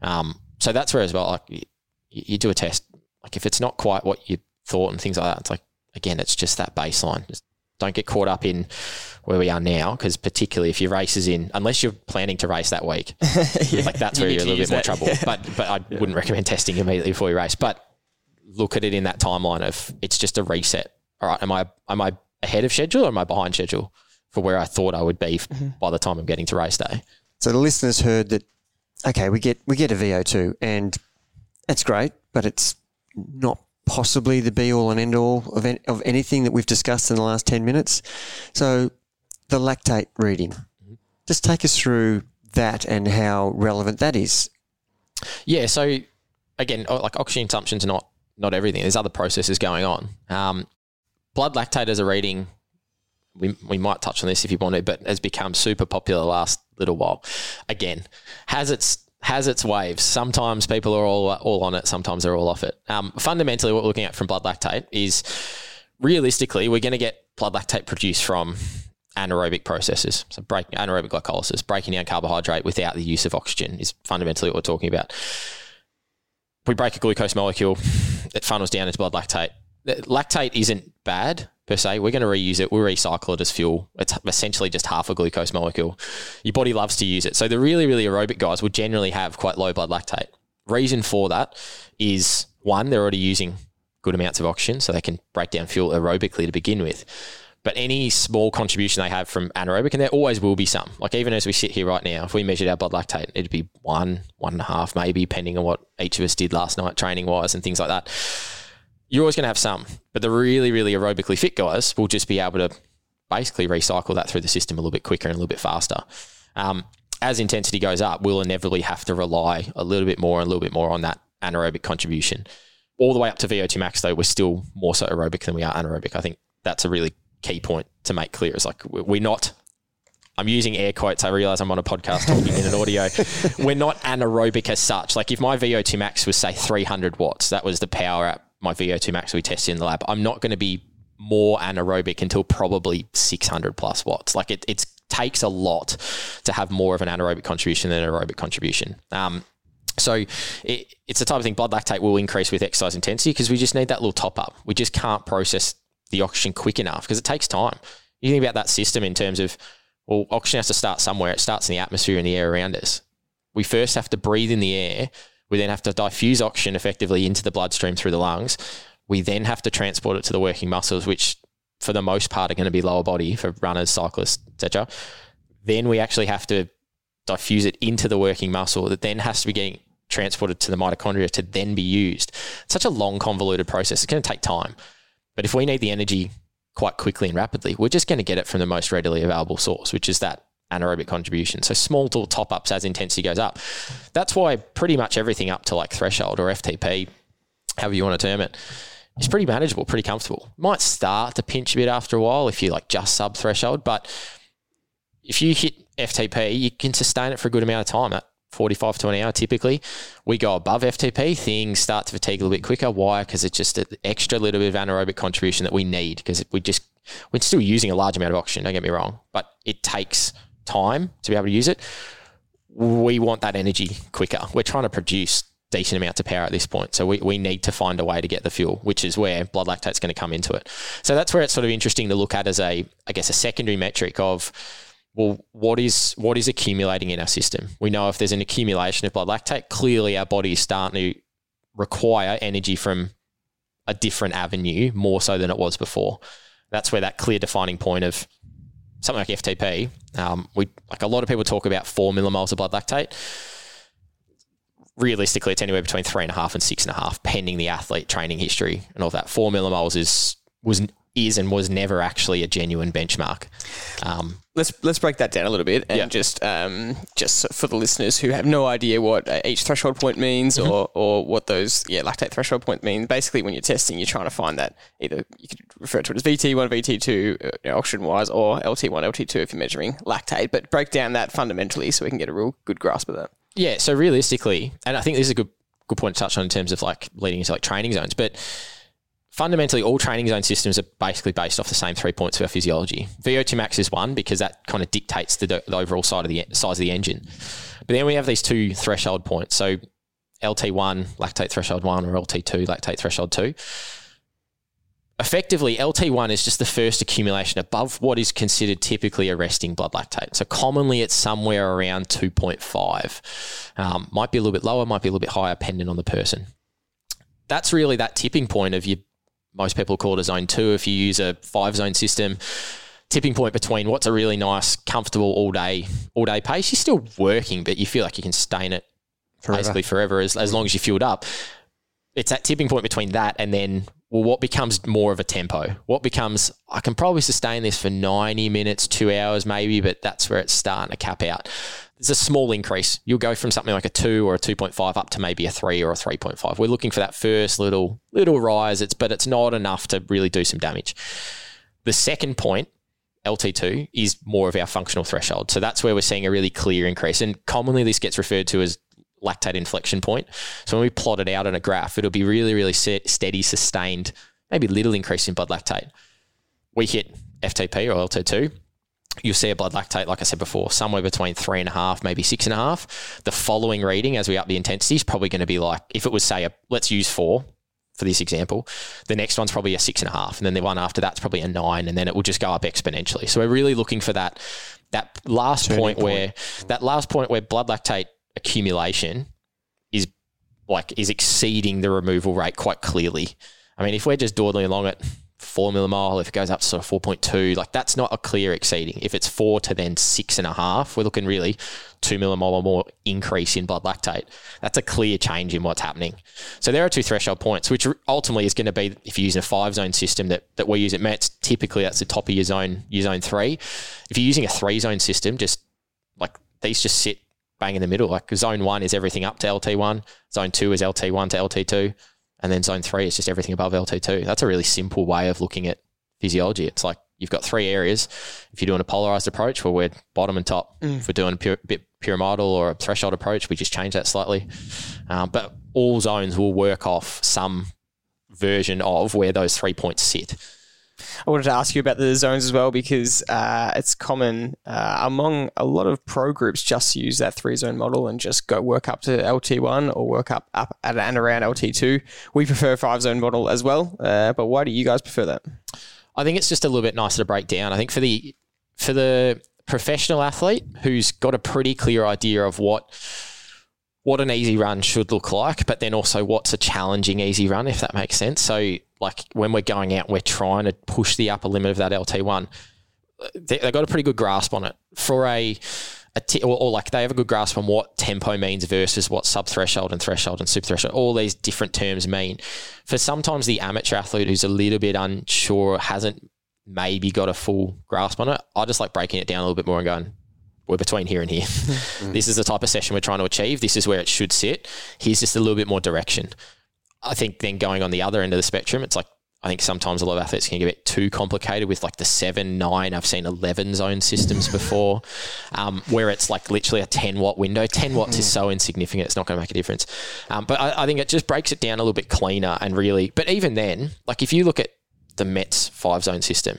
Um, so that's where as well, like you, you do a test, like if it's not quite what you thought and things like that, it's like again, it's just that baseline. Just don't get caught up in where we are now, because particularly if your race is in, unless you're planning to race that week, like that's You where you're a little use bit more trouble. yeah. But but I wouldn't recommend testing immediately before you race. But look at it in that timeline of it's just a reset. All right, am I am I ahead of schedule or am I behind schedule for where I thought I would be Mm-hmm. by the time I'm getting to race day? So the listeners heard that. Okay, we get we get a VO two, and that's great, but it's not possibly the be all and end all of an- of anything that we've discussed in the last ten minutes. So the lactate reading, just take us through that and how relevant that is. Yeah. So again, like oxygen consumption's not not everything. There's other processes going on. Um, blood lactate as a reading, we, we might touch on this if you want to, but has become super popular the last little while. Again, has its has its waves. Sometimes people are all all on it. Sometimes they're all off it. Um, fundamentally, what we're looking at from blood lactate is realistically, we're going to get blood lactate produced from anaerobic processes. So break anaerobic glycolysis, breaking down carbohydrate without the use of oxygen is fundamentally what we're talking about. We break a glucose molecule, it funnels down into blood lactate. Lactate isn't bad per se. We're going to reuse it. We'll recycle it as fuel. It's essentially just half a glucose molecule. Your body loves to use it. So the really, really aerobic guys will generally have quite low blood lactate. Reason for that is one, they're already using good amounts of oxygen, so they can break down fuel aerobically to begin with. But any small contribution they have from anaerobic, and there always will be some. Like even as we sit here right now, if we measured our blood lactate, it'd be one, one and a half, maybe, depending on what each of us did last night, training wise, and things like that. You're always going to have some, but the really, really aerobically fit guys will just be able to basically recycle that through the system a little bit quicker and a little bit faster. Um, as intensity goes up, we'll inevitably have to rely a little bit more and a little bit more on that anaerobic contribution. All the way up to VO2 max, though, we're still more so aerobic than we are anaerobic. I think that's a really key point to make clear. Is like we're not. I'm using air quotes. I realize I'm on a podcast talking in an audio. We're not anaerobic as such. Like if my VO2 max was say 300 watts, that was the power at my VO2 max we tested in the lab. I'm not going to be more anaerobic until probably 600 plus watts. Like it it's, takes a lot to have more of an anaerobic contribution than an aerobic contribution. Um, so it, it's the type of thing blood lactate will increase with exercise intensity because we just need that little top up. We just can't process the oxygen quick enough because it takes time. You think about that system in terms of, well, oxygen has to start somewhere. It starts in the atmosphere and the air around us. We first have to breathe in the air. We then have to diffuse oxygen effectively into the bloodstream through the lungs. We then have to transport it to the working muscles, which for the most part are going to be lower body for runners, cyclists, etc. Then we actually have to diffuse it into the working muscle that then has to be getting transported to the mitochondria to then be used. It's such a long, convoluted process. It's going to take time. But if we need the energy quite quickly and rapidly, we're just going to get it from the most readily available source, which is that anaerobic contribution. So small little top ups as intensity goes up. That's why pretty much everything up to like threshold or FTP, however you want to term it, is pretty manageable, pretty comfortable. Might start to pinch a bit after a while if you like just sub threshold, but if you hit FTP, you can sustain it for a good amount of time. At 45 to an hour typically. We go above FTP, things start to fatigue a little bit quicker. Why? Because it's just an extra little bit of anaerobic contribution that we need because we just, we're still using a large amount of oxygen, don't get me wrong, but it takes time to be able to use it. We want that energy quicker. We're trying to produce decent amounts of power at this point. So we, we need to find a way to get the fuel, which is where blood lactate is going to come into it. So that's where it's sort of interesting to look at as a, I guess, a secondary metric of, well, what is what is accumulating in our system? We know if there's an accumulation of blood lactate, clearly our body is starting to require energy from a different avenue more so than it was before. That's where that clear defining point of something like FTP. Um, we like a lot of people talk about four millimoles of blood lactate. Realistically, it's anywhere between three and a half and six and a half, pending the athlete training history and all that. Four millimoles is was is and was never actually a genuine benchmark. Um, let's let's break that down a little bit and Yeah. just um, just for the listeners who have no idea what each threshold point means Mm-hmm. or or what those yeah lactate threshold point means. Basically, when you're testing, you're trying to find that either you could refer to it as VT1, VT2, uh, you know, oxygen wise, or LT1, LT2 if you're measuring lactate. But break down that fundamentally so we can get a real good grasp of that. Yeah, so realistically, and I think this is a good good point to touch on in terms of like leading into like training zones, but fundamentally all training zone systems are basically based off the same three points of our physiology. VO2 max is one because that kind of dictates the, the overall side of the size of the engine. But then we have these two threshold points. So LT1 lactate threshold 1 or LT2 lactate threshold 2. Effectively, LT1 is just the first accumulation above what is considered typically a resting blood lactate. So commonly it's somewhere around 2.5. Um, might be a little bit lower, might be a little bit higher, depending on the person. That's really that tipping point of your, most people call it a zone two if you use a five zone system. Tipping point between what's a really nice, comfortable all day, all day pace. You're still working, but you feel like you can stay in it basically forever as, as long as you're fueled up. It's that tipping point between that and then, well, what becomes more of a tempo? What becomes, I can probably sustain this for 90 minutes, two hours maybe, but that's where it's starting to cap out. It's a small increase. You'll go from something like a two or a 2.5 up to maybe a three or a 3.5. We're looking for that first little, little rise, it's, but it's not enough to really do some damage. The second point LT2 is more of our functional threshold. So that's where we're seeing a really clear increase. And commonly this gets referred to as lactate inflection point. So when we plot it out on a graph, it'll be really, really set, steady, sustained, maybe little increase in blood lactate. We hit FTP or LT2. You'll see a blood lactate, like I said before, somewhere between three and a half, maybe six and a half. The following reading, as we up the intensity, is probably going to be like, if it was, say, a, let's use four for this example, the next one's probably a six and a half, and then the one after that's probably a nine, and then it will just go up exponentially. So we're really looking for that that last point, where that last point where blood lactate accumulation is like is exceeding the removal rate quite clearly. I mean, if we're just dawdling along at four millimole, if it goes up to sort of four point two, like that's not a clear exceeding. If it's four to then six and a half, we're looking really two millimole or more increase in blood lactate. That's a clear change in what's happening. So there are two threshold points, which ultimately is going to be if you're using a five zone system that, that we use at Mets, typically that's the top of your zone, your zone three. If you're using a three zone system, just like these just sit bang in the middle. Like zone one is everything up to LT1, zone two is LT1 to LT2, and then zone three is just everything above LT2. That's a really simple way of looking at physiology. It's like you've got three areas. If you're doing a polarized approach, well, we're bottom and top. Mm. If we're doing a pure, bit pyramidal or a threshold approach, we just change that slightly. Um, but all zones will work off some version of where those three points sit. I wanted to ask you about the zones as well because uh, it's common uh, among a lot of pro groups just use that three zone model and just go work up to LT1 or work up up at and around LT2. We prefer five zone model as well, uh, but why do you guys prefer that? I think it's just a little bit nicer to break down. I think for the for the professional athlete who's got a pretty clear idea of what what an easy run should look like, but then also what's a challenging easy run, if that makes sense. So, like when we're going out, we're trying to push the upper limit of that LT1. They, have got a pretty good grasp on it for a, a t- or, or, like they have a good grasp on what tempo means versus what sub threshold and threshold and super threshold, all these different terms mean. For sometimes the amateur athlete who's a little bit unsure, hasn't maybe got a full grasp on it, I just like breaking it down a little bit more and going, we're between here and here. Mm-hmm. this is the type of session we're trying to achieve. This is where it should sit. Here's just a little bit more direction. I think then going on the other end of the spectrum, it's like I think sometimes a lot of athletes can get a bit too complicated with like the seven, nine. I've seen eleven zone systems before, um, where it's like literally a ten watt window. Ten watts is so insignificant; it's not going to make a difference. Um, but I, I think it just breaks it down a little bit cleaner and really. But even then, like if you look at the Mets five zone system,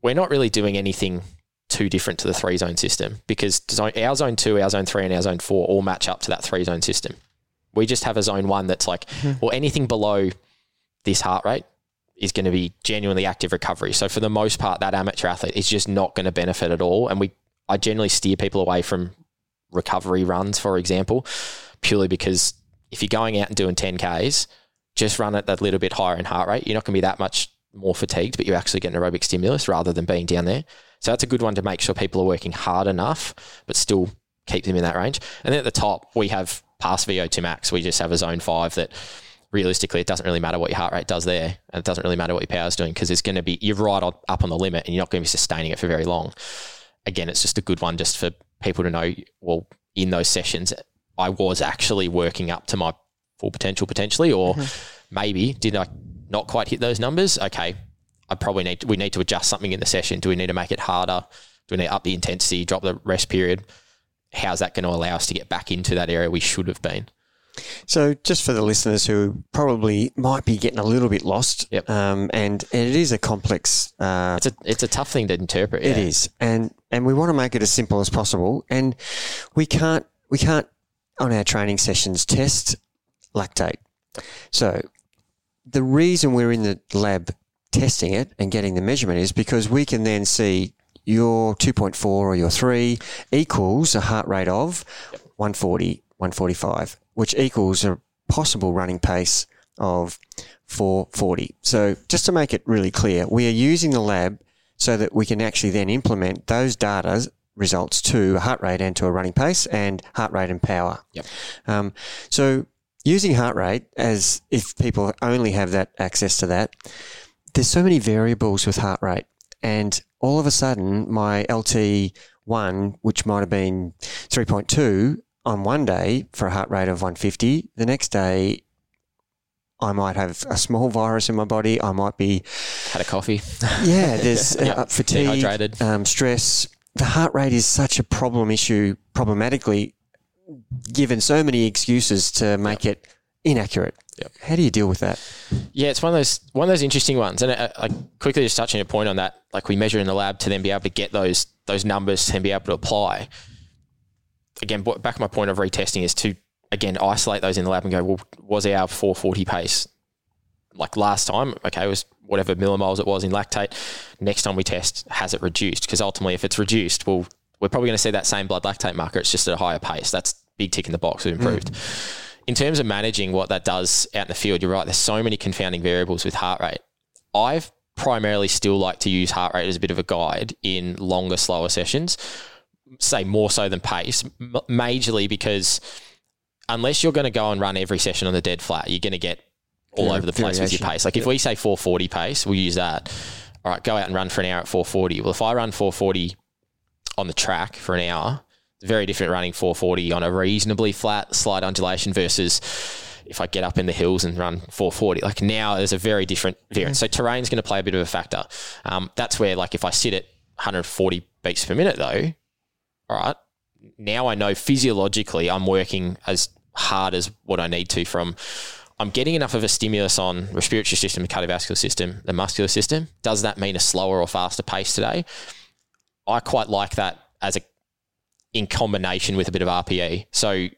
we're not really doing anything too different to the three zone system because zone, our zone two, our zone three, and our zone four all match up to that three zone system. We just have a zone one that's like, mm-hmm. well, anything below this heart rate is going to be genuinely active recovery. So for the most part, that amateur athlete is just not going to benefit at all. And we, I generally steer people away from recovery runs, for example, purely because if you're going out and doing 10Ks, just run it that little bit higher in heart rate. You're not going to be that much more fatigued, but you're actually getting aerobic stimulus rather than being down there. So that's a good one to make sure people are working hard enough, but still keep them in that range. And then at the top, we have past VO2 max. We just have a zone five that realistically, it doesn't really matter what your heart rate does there. And it doesn't really matter what your power is doing because it's going to be, you're right up on the limit and you're not going to be sustaining it for very long. Again, it's just a good one just for people to know, well, in those sessions, I was actually working up to my full potential potentially, or mm-hmm. maybe did I not quite hit those numbers? Okay, I probably need to, we need to adjust something in the session. Do we need to make it harder? Do we need to up the intensity, drop the rest period? How's that going to allow us to get back into that area we should have been? So, just for the listeners who probably might be getting a little bit lost, yep. um, and, and it is a complex. Uh, it's a it's a tough thing to interpret. It yeah. is, and and we want to make it as simple as possible. And we can't we can't on our training sessions test lactate. So, the reason we're in the lab testing it and getting the measurement is because we can then see your 2.4 or your 3 equals a heart rate of 140, 145, which equals a possible running pace of 440. So just to make it really clear, we are using the lab so that we can actually then implement those data results to a heart rate and to a running pace and heart rate and power. Yep. Um, so using heart rate as if people only have that access to that, there's so many variables with heart rate. And all of a sudden, my LT1, which might have been 3.2 on one day for a heart rate of 150, the next day, I might have a small virus in my body. I might be had a coffee. Yeah, there's yep. uh, fatigue, Dehydrated. Um, stress. The heart rate is such a problem issue, problematically, given so many excuses to make yep. it inaccurate. Yep. How do you deal with that? Yeah, it's one of those one of those interesting ones. And I, I quickly just touching a point on that, like we measure in the lab to then be able to get those those numbers and be able to apply. Again, back to my point of retesting is to again isolate those in the lab and go, well, was our 440 pace like last time? Okay, it was whatever millimoles it was in lactate. Next time we test, has it reduced? Because ultimately, if it's reduced, well, we're probably going to see that same blood lactate marker. It's just at a higher pace. That's big tick in the box. We've improved. Mm in terms of managing what that does out in the field, you're right. There's so many confounding variables with heart rate. I've primarily still like to use heart rate as a bit of a guide in longer, slower sessions, say more so than pace, m- majorly because unless you're going to go and run every session on the dead flat, you're going to get all Vari- over the place with your pace. Like if we say 440 pace, we'll use that. All right, go out and run for an hour at 440. Well, if I run 440 on the track for an hour, very different running 440 on a reasonably flat slight undulation versus if I get up in the hills and run 440. Like now, there's a very different variance. So terrain's going to play a bit of a factor. Um, that's where, like, if I sit at 140 beats per minute, though, all right, now I know physiologically I'm working as hard as what I need to from. I'm getting enough of a stimulus on respiratory system, the cardiovascular system, the muscular system. Does that mean a slower or faster pace today? I quite like that as a in combination with a bit of RPE. So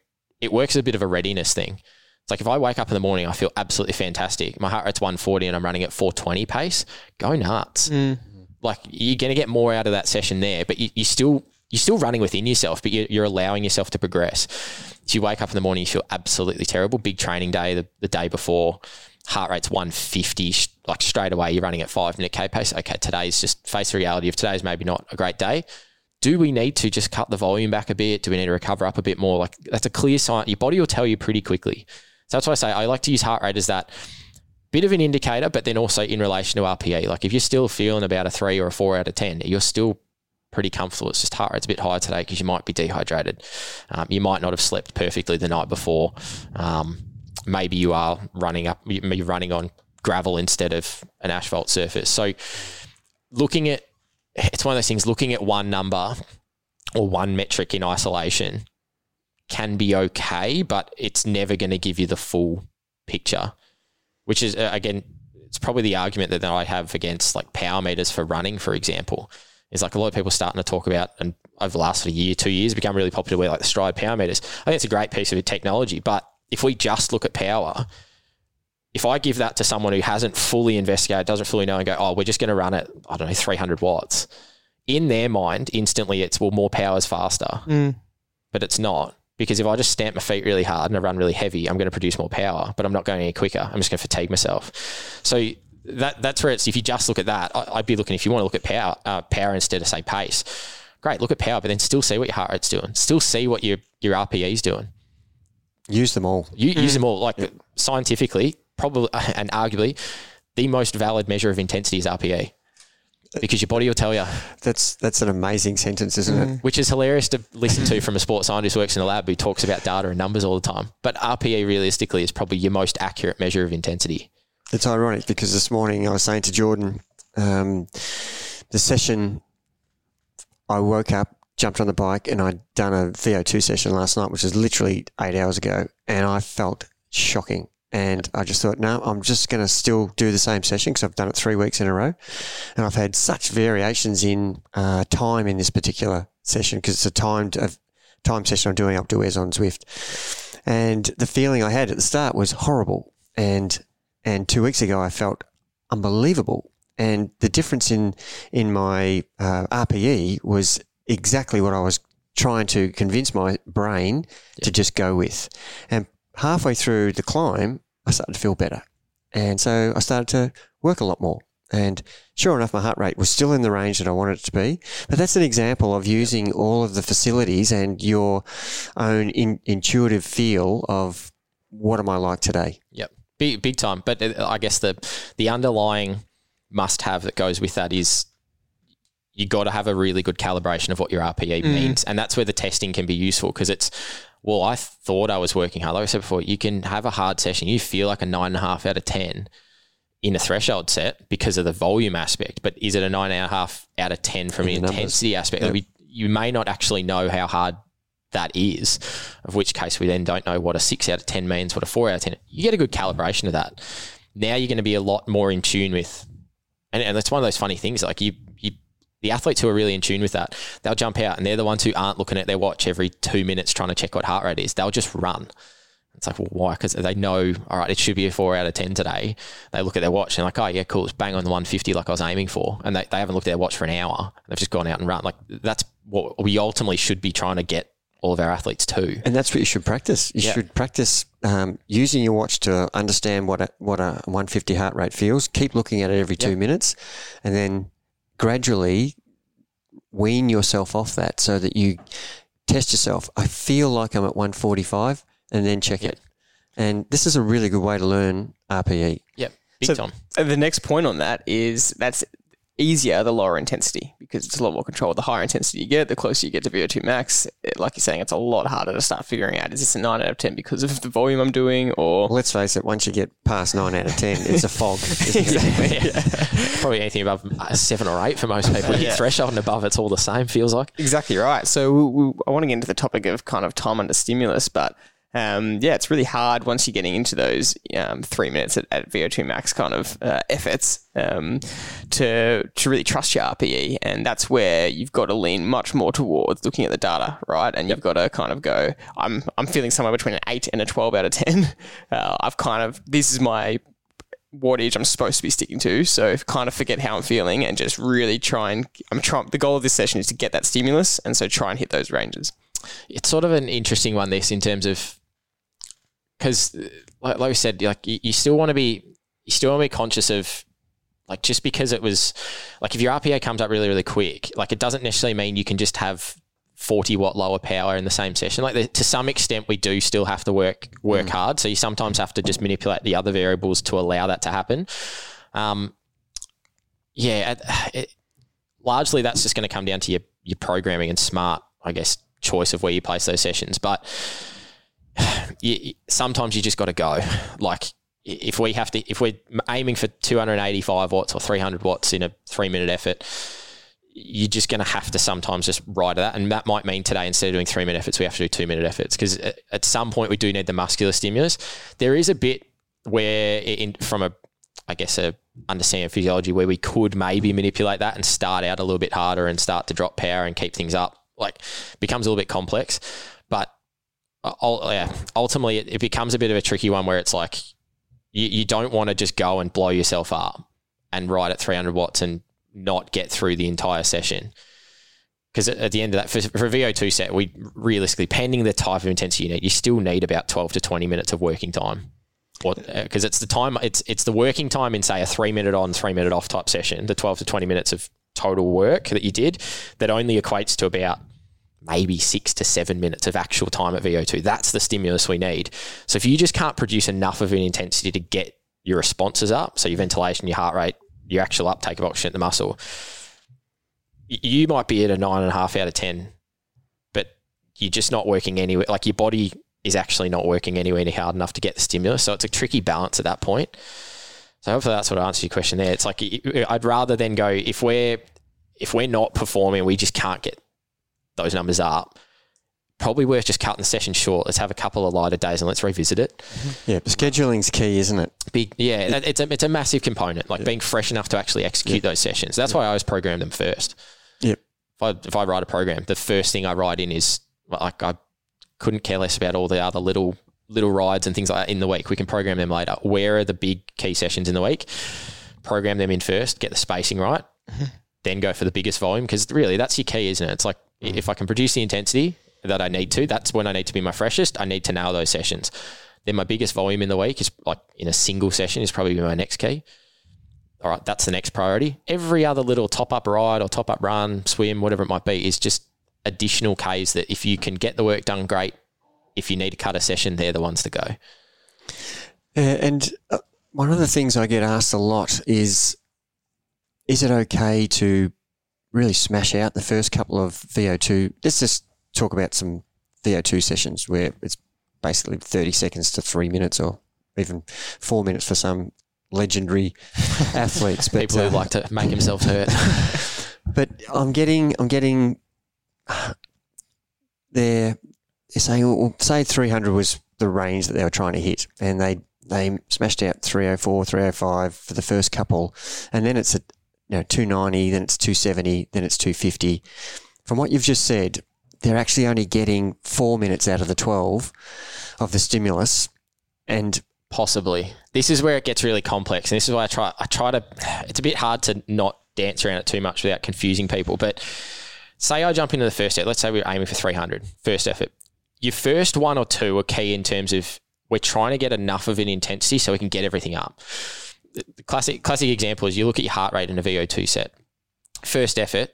it works as a bit of a readiness thing. It's like if I wake up in the morning, I feel absolutely fantastic. My heart rate's 140 and I'm running at 420 pace. Go nuts. Mm. Like you're going to get more out of that session there, but you, you still you're still running within yourself, but you're, you're allowing yourself to progress. So you wake up in the morning, you feel absolutely terrible. Big training day the, the day before, heart rate's 150, like straight away you're running at five minute K pace. Okay, today's just face the reality of today's maybe not a great day. Do we need to just cut the volume back a bit? Do we need to recover up a bit more? Like that's a clear sign. Your body will tell you pretty quickly. So that's why I say I like to use heart rate as that bit of an indicator, but then also in relation to RPE. Like if you're still feeling about a three or a four out of 10, you're still pretty comfortable. It's just heart rate's a bit higher today because you might be dehydrated. Um, you might not have slept perfectly the night before. Um, maybe you are running up, you're running on gravel instead of an asphalt surface. So looking at, it's one of those things, looking at one number or one metric in isolation can be okay, but it's never going to give you the full picture, which is, uh, again, it's probably the argument that that I have against like power meters for running, for example. Is like a lot of people starting to talk about, and over the last year, two years, become really popular with like the Stryd power meters. I think it's a great piece of technology, but if we just look at power, if I give that to someone who hasn't fully investigated, doesn't fully know, and go, oh, we're just going to run it, I don't know, 300 watts, in their mind, instantly it's, well, more power is faster. But it's not. Because if I just stamp my feet really hard and I run really heavy, I'm going to produce more power, but I'm not going any quicker. I'm just going to fatigue myself. So that that's where it's, if you just look at that, I, I'd be looking, if you want to look at power, uh, power instead of say pace, great, look at power, but then still see what your heart rate's doing. Still see what your, your RPE is doing. Use them all. You use them all. Like scientifically, probably and arguably, the most valid measure of intensity is RPE, because your body will tell you. That's that's an amazing sentence, isn't it? Which is hilarious to listen to from a sports scientist who works in a lab who talks about data and numbers all the time. But RPE realistically is probably your most accurate measure of intensity. It's ironic because this morning I was saying to Jordan, um, the session, I woke up, jumped on the bike, and I'd done a VO2 session last night, which was literally eight hours ago, and I felt shocking. And I just thought, no, I'm just going to still do the same session because I've done it three weeks in a row. And I've had such variations in uh, time in this particular session because it's a timed a time session I'm doing up to Airs on Zwift. And the feeling I had at the start was horrible. And and two weeks ago I felt unbelievable. And the difference in in my uh, RPE was exactly what I was trying to convince my brain to just go with. And halfway through the climb, I started to feel better, and so I started to work a lot more. And sure enough, my heart rate was still in the range that I wanted it to be. But that's an example of using all of the facilities and your own in, intuitive feel of what am I like today. Yep, big big time. But uh, I guess the the underlying must have that goes with that is you got to have a really good calibration of what your RPE means, and that's where the testing can be useful because it's. Well, I thought I was working hard. Like I said before, you can have a hard session. You feel like a nine and a half out of ten in a threshold set because of the volume aspect. But is it a nine and a half out of ten from In an the numbers. intensity aspect? Yep. We, you may not actually know how hard that is, of which case we then don't know what a six out of 10 means, what a four out of 10. You get a good calibration of that. Now you're going to be a lot more in tune with, and, and that's one of those funny things. Like you, you, the athletes who are really in tune with that, they'll jump out and they're the ones who aren't looking at their watch every two minutes trying to check what heart rate is. They'll just run. It's like, well, why? Because they know, all right, it should be a four out of 10 today. They look at their watch and they're like, oh, yeah, cool. It's bang on the 150 like I was aiming for. And they, they haven't looked at their watch for an hour. They've just gone out and run. Like, that's what we ultimately should be trying to get all of our athletes too. And that's what you should practice. You Yeah. should practice um, using your watch to understand what a, what a 150 heart rate feels. Keep looking at it every two minutes, and then gradually wean yourself off that so that you test yourself. I feel like I'm at 145, and then check it. And this is a really good way to learn RPE. Yep, big So- time. The next point on that is that's easier the lower intensity because it's a lot more controlled. The higher intensity you get, the closer you get to VO2 max. It, like you're saying, it's a lot harder to start figuring out is this a 9 out of 10 because of the volume I'm doing or. Let's face it, once you get past 9 out of 10, it's a fog. isn't it? Yeah. Probably anything above uh, seven or eight for most people. Yeah. threshold and above, it's all the same. Feels like. Exactly right. So we, we, I want to get into the topic of kind of time under stimulus, but um, yeah, it's really hard once you're getting into those um, three minutes at, at VO2 max kind of uh, efforts um, to to really trust your RPE, and that's where you've got to lean much more towards looking at the data, right? And you've got to kind of go, I'm I'm feeling somewhere between an eight and a twelve out of ten. Uh, I've kind of this is my wattage I'm supposed to be sticking to. So kind of forget how I'm feeling and just really try and I'm trying. The goal of this session is to get that stimulus, and so try and hit those ranges. it's sort of an interesting one this in terms of because like, like we said like you, you still want to be you still want to be conscious of like just because it was like if your RPE comes up really really quick like it doesn't necessarily mean you can just have 40 watt lower power in the same session. Like the, to some extent we do still have to work work hard. So you sometimes have to just manipulate the other variables to allow that to happen. Um yeah it, it, largely that's just going to come down to your your programming and smart I guess choice of where you place those sessions. But you, sometimes you just got to go. Like if we have to, if we're aiming for 285 watts or 300 watts in a three minute effort, you're just going to have to sometimes just ride that. And that might mean today, instead of doing three minute efforts, we have to do two minute efforts because at, some point we do need the muscular stimulus. There is a bit where, in, from a, I guess, a understanding physiology, where we could maybe manipulate that and start out a little bit harder and start to drop power and keep things up. Like becomes a little bit complex, but Uh, yeah, ultimately it, it becomes a bit of a tricky one where it's like you, you don't want to just go and blow yourself up and ride at 300 watts and not get through the entire session. Because at, the end of that, for, for a VO2 set, we realistically, pending the type of intensity you need, you still need about 12 to 20 minutes of working time. Because uh, it's the time, it's it's the working time in say a three minute on, three minute off type session, the 12 to 20 minutes of total work that you did, that only equates to about maybe six to seven minutes of actual time at VO2. That's the stimulus we need. So if you just can't produce enough of an intensity to get your responses up, so your ventilation, your heart rate, your actual uptake of oxygen at the muscle, you might be at a nine and a half out of 10, but you're just not working anywhere. Like your body is actually not working anywhere hard enough to get the stimulus. So it's a tricky balance at that point. So hopefully that's what answers your question there. It's like I'd rather then go if we're if we're not performing, we just can't get those numbers up. Probably worth just cutting the session short. Let's have a couple of lighter days and let's revisit it. Mm-hmm. Yeah, scheduling's key, isn't it? Big, yeah, it's a it's a massive component. Like being fresh enough to actually execute those sessions. That's why I always program them first. Yep. If I if I write a program, the first thing I write in is like I couldn't care less about all the other little little rides and things like that in the week. We can program them later. Where are the big key sessions in the week? Program them in first. Get the spacing right. Mm-hmm. Then go for the biggest volume because really that's your key, isn't it? It's like if I can produce the intensity that I need to, that's when I need to be my freshest. I need to nail those sessions. Then my biggest volume in the week is like in a single session is probably my next key. All right, that's the next priority. Every other little top up ride or top up run, swim, whatever it might be, is just additional Ks that if you can get the work done, great. If you need to cut a session, they're the ones to go. And uh, one of the things I get asked a lot is is it okay to really smash out the first couple of VO2? Let's just talk about some VO2 sessions where it's basically 30 seconds to three minutes or even four minutes for some legendary athletes. But, People who uh, like to make themselves hurt. but I'm getting, I'm getting, they're, they're saying, well, say 300 was the range that they were trying to hit, and they they smashed out 304, 305 for the first couple, and then it's a you know 290, then it's 270, then it's 250. From what you've just said, they're actually only getting four minutes out of the 12 of the stimulus, and Possibly. This is where it gets really complex, and this is why I try. I try to. It's a bit hard to not dance around it too much without confusing people, but say I jump into the first effort. Let's say we're aiming for 300, first effort. Your first one or two are key in terms of we're trying to get enough of an intensity so we can get everything up. The classic classic example is you look at your heart rate in a VO2 set. First effort,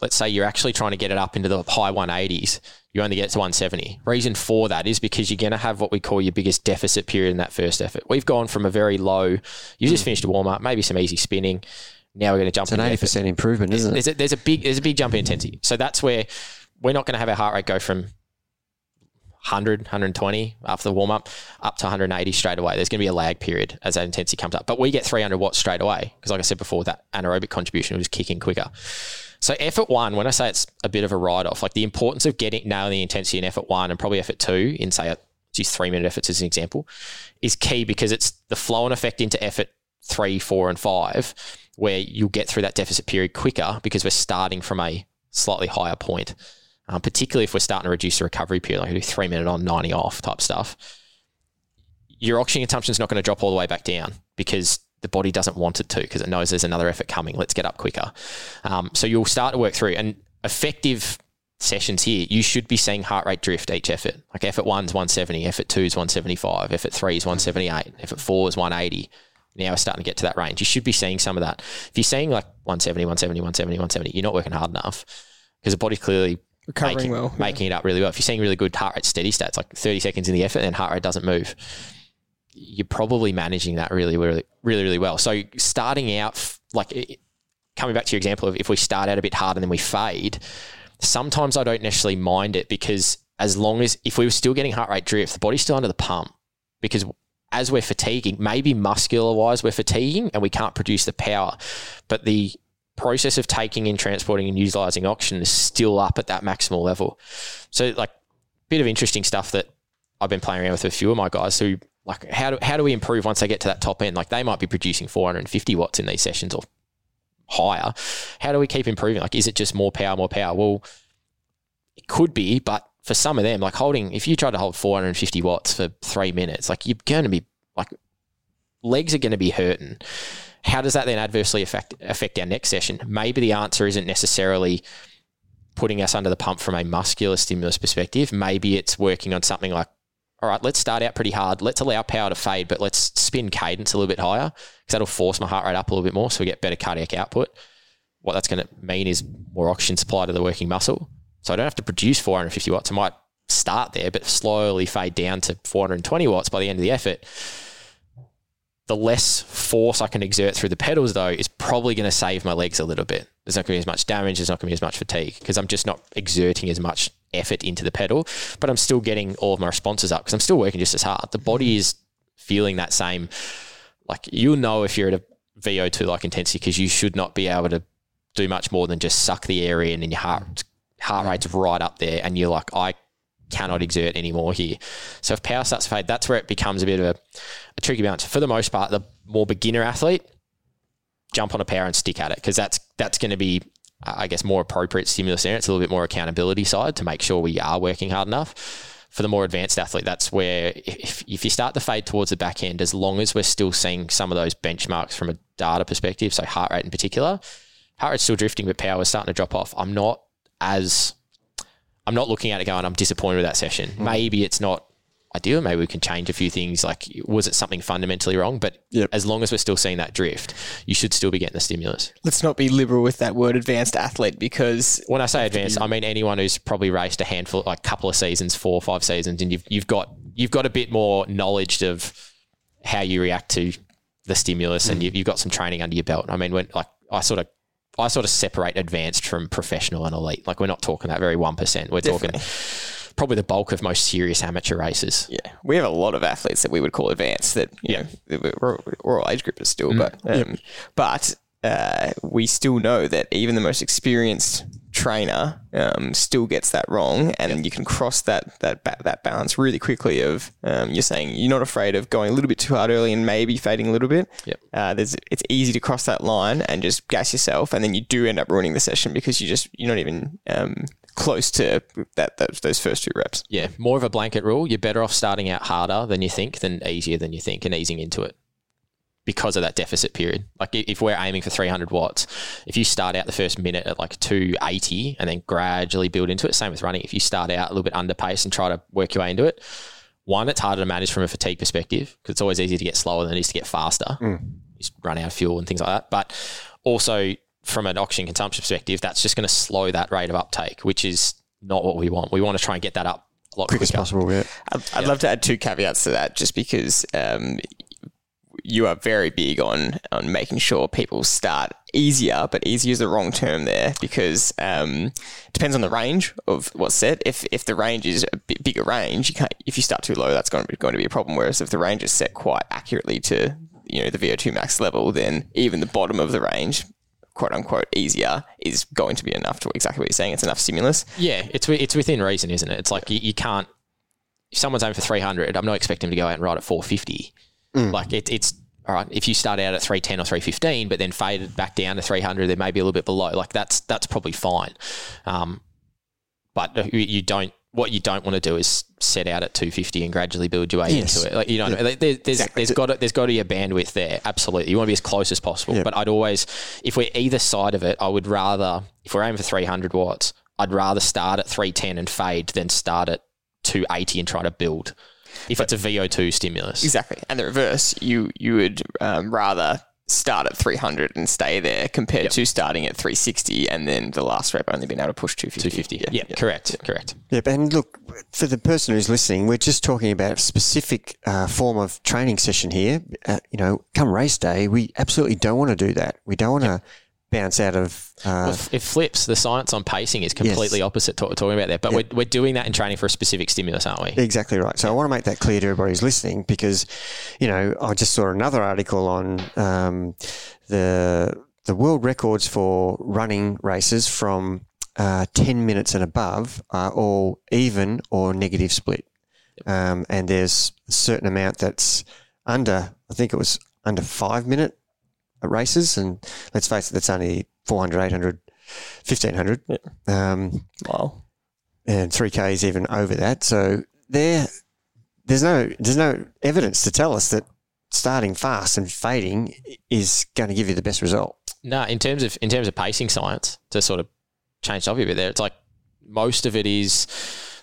let's say you're actually trying to get it up into the high 180s, you only get to 170. Reason for that is because you're going to have what we call your biggest deficit period in that first effort. We've gone from a very low, you just finished a warm up, maybe some easy spinning. Now we're going to jump It's an eighty percent improvement, isn't it? there's a, there's a big there's a big jump in intensity. So that's where we're not going to have our heart rate go from 100, 120 after the warm up up to 180 straight away. There's going to be a lag period as that intensity comes up. But we get 300 watts straight away because, like I said before, that anaerobic contribution was kicking quicker. So effort one, when I say it's a bit of a write off, like the importance of getting nailing the intensity in effort one and probably effort two in say just three minute efforts as an example, is key because it's the flow and effect into effort three, four, and five, where you'll get through that deficit period quicker because we're starting from a slightly higher point. Um, particularly if we're starting to reduce the recovery period, like do three minute on, 90 off type stuff. Your oxygen consumption is not going to drop all the way back down because the body doesn't want it to because it knows there's another effort coming. Let's get up quicker. Um, so you'll start to work through and effective sessions here, you should be seeing heart rate drift each effort. Like effort one's 170, effort two is 175, effort three is 178, effort four is 180. Now we're starting to get to that range. You should be seeing some of that. If you're seeing like 170, 170, 170, 170, you're not working hard enough because the body's clearly Recovering making, well. yeah. making it up really well. If you're seeing really good heart rate steady stats, like 30 seconds in the effort and heart rate doesn't move, you're probably managing that really, really, really, really well. So starting out, like coming back to your example of if we start out a bit hard and then we fade, sometimes I don't necessarily mind it because as long as if we were still getting heart rate drift, the body's still under the pump because as we're fatiguing, maybe muscular wise we're fatiguing and we can't produce the power, but the process of taking in, transporting, and utilizing oxygen is still up at that maximal level. So, like, a bit of interesting stuff that I've been playing around with a few of my guys who, like, how do, how do we improve once they get to that top end? Like, they might be producing 450 watts in these sessions or higher. How do we keep improving? Like, is it just more power, more power? Well, it could be, but for some of them, like holding, if you try to hold 450 watts for three minutes, like, you're going to be, like, legs are going to be hurting. How does that then adversely affect affect our next session? Maybe the answer isn't necessarily putting us under the pump from a muscular stimulus perspective. Maybe it's working on something like, all right, let's start out pretty hard. Let's allow power to fade, but let's spin cadence a little bit higher because that'll force my heart rate up a little bit more so we get better cardiac output. What that's going to mean is more oxygen supply to the working muscle. So I don't have to produce 450 watts. I might start there, but slowly fade down to 420 watts by the end of the effort the less force I can exert through the pedals, though, is probably going to save my legs a little bit. There's not going to be as much damage. There's not going to be as much fatigue because I'm just not exerting as much effort into the pedal, but I'm still getting all of my responses up because I'm still working just as hard. The body mm. is feeling that same, like you'll know if you're at a VO2 like intensity because you should not be able to do much more than just suck the air in and your heart heart rate's right up there and you're like, I cannot exert anymore here. So if power starts to fade, that's where it becomes a bit of a, a tricky balance. For the most part, the more beginner athlete, jump on a power and stick at it because that's that's going to be, uh, I guess, more appropriate stimulus there. It's a little bit more accountability side to make sure we are working hard enough. For the more advanced athlete, that's where if, if you start to fade towards the back end, as long as we're still seeing some of those benchmarks from a data perspective, so heart rate in particular, heart rate's still drifting, but power is starting to drop off. I'm not as I'm not looking at it going, I'm disappointed with that session. Mm. Maybe it's not ideal. Maybe we can change a few things. Like, was it something fundamentally wrong? But Yep. as long as we're still seeing that drift, you should still be getting the stimulus. Let's not be liberal with that word advanced athlete because When I say advanced, I mean anyone who's probably raced a handful, like a couple of seasons, four or five seasons, and you've you've got you've got a bit more knowledge of how you react to the stimulus, and you've, you've got some training under your belt. I mean, when like I sort of. I sort of separate advanced from professional and elite. Like we're not talking that very one percent. We're talking probably the bulk of most serious amateur races. yeah, we have a lot of athletes that we would call advanced that you Yeah. know we're, we're all age groupers still, Mm. but um, but uh, we still know that even the most experienced trainer um, still gets that wrong, and you can cross that that ba- that balance really quickly. Of um, you're saying you're not afraid of going a little bit too hard early and maybe fading a little bit. Yep. Uh, there's it's easy to cross that line and just gas yourself, and then you do end up ruining the session because you just you're not even um, close to that those, those first two reps. Yeah, more of a blanket rule. You're better off starting out harder than you think than easier than you think and easing into it. Because of that deficit period. Like if we're aiming for 300 watts, if you start out the first minute at like 280 and then gradually build into it, same with running. If you start out a little bit under pace and try to work your way into it, one, it's harder to manage from a fatigue perspective because it's always easier to get slower than it is to get faster. You just run out of fuel and things like that. But also from an oxygen consumption perspective, that's just going to slow that rate of uptake, which is not what we want. We want to try and get that up a lot quick as possible. Yeah. I'd, I'd love to add two caveats to that, just because um, you are very big on on making sure people start easier, but easier is the wrong term there because um, depends on the range of what's set. If if the range is a bit bigger range, you can't. If you start too low, that's going to be going to be a problem. Whereas if the range is set quite accurately to you know the VO2 max level, then even the bottom of the range. "Quote unquote easier" is going to be enough to exactly what you're saying. It's enough stimulus. Yeah, it's it's within reason, isn't it? It's like you, you can't. If someone's aiming for 300, I'm not expecting them to go out and ride at 450. Like it, it's all right. If you start out at 310 or 315, but then faded back down to 300, then maybe a little bit below. Like that's that's probably fine. Um, but you- you don't. What you don't want to do is set out at 250 and gradually build your way Yes. into it. Like you know, there, there's there's got to, there's got to be a bandwidth there. Absolutely, you want to be as close as possible. Yeah. But I'd always, if we're either side of it, I would rather, if we're aiming for 300 watts, I'd rather start at 310 and fade than start at 280 and try to build. If it's a VO2 stimulus, Exactly. And the reverse, you you would um, rather start at 300 and stay there compared to starting at 360 and then the last rep only being able to push 250. 250. Yeah, correct, correct. Yep. And look, for the person who's listening, we're just talking about a specific uh, form of training session here. Uh, you know, come race day, we absolutely don't want to do that. We don't want to bounce out of. Well, Uh, f- it flips. The science on pacing is completely Yes. opposite to what we're talking about there. But we're, we're doing that in training for a specific stimulus, aren't we? Exactly right. So I want to make that clear to everybody who's listening because, you know, I just saw another article on um, the the world records for running races from uh, ten minutes and above are all even or negative split, um, and there's a certain amount that's under. I think it was under five minute races, and let's face it, that's only 400, 800, 1500. Um, Wow. and three K is even over that. So there, there's no there's no evidence to tell us that starting fast and fading is going to give you the best result. No, in terms of in terms of pacing science, to sort of change the topic a bit there, it's like most of it is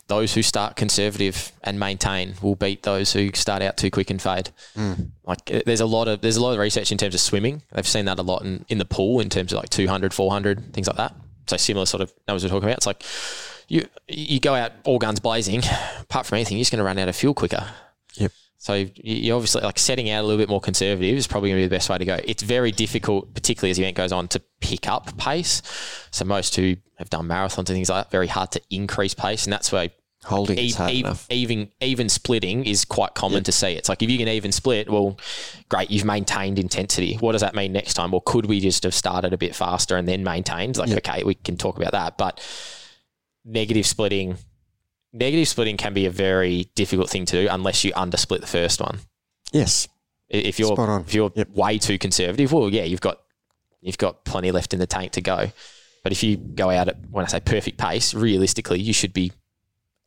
those who start conservative and maintain will beat those who start out too quick and fade. Like uh, there's a lot of there's a lot of research in terms of swimming. They've seen that a lot in, in the pool in terms of like 200, 400, things like that. So similar sort of numbers we're talking about. It's like you you go out all guns blazing. Apart from anything, you're just going to run out of fuel quicker. Yep. So you- obviously like setting out a little bit more conservative is probably going to be the best way to go. It's very difficult, particularly as the event goes on, to pick up pace. So most who have done marathons and things like that, very hard to increase pace, and that's where Holding e- e- even even splitting is quite common to see. It's like if you can even split, well, great, you've maintained intensity. What does that mean next time? Well, could we just have started a bit faster and then maintained? Like, okay, we can talk about that, but negative splitting. Negative splitting can be a very difficult thing to do unless you undersplit the first one. Yes. If you're if you're Yep. way too conservative, well, yeah, you've got you've got plenty left in the tank to go. But if you go out at when I say perfect pace, realistically, you should be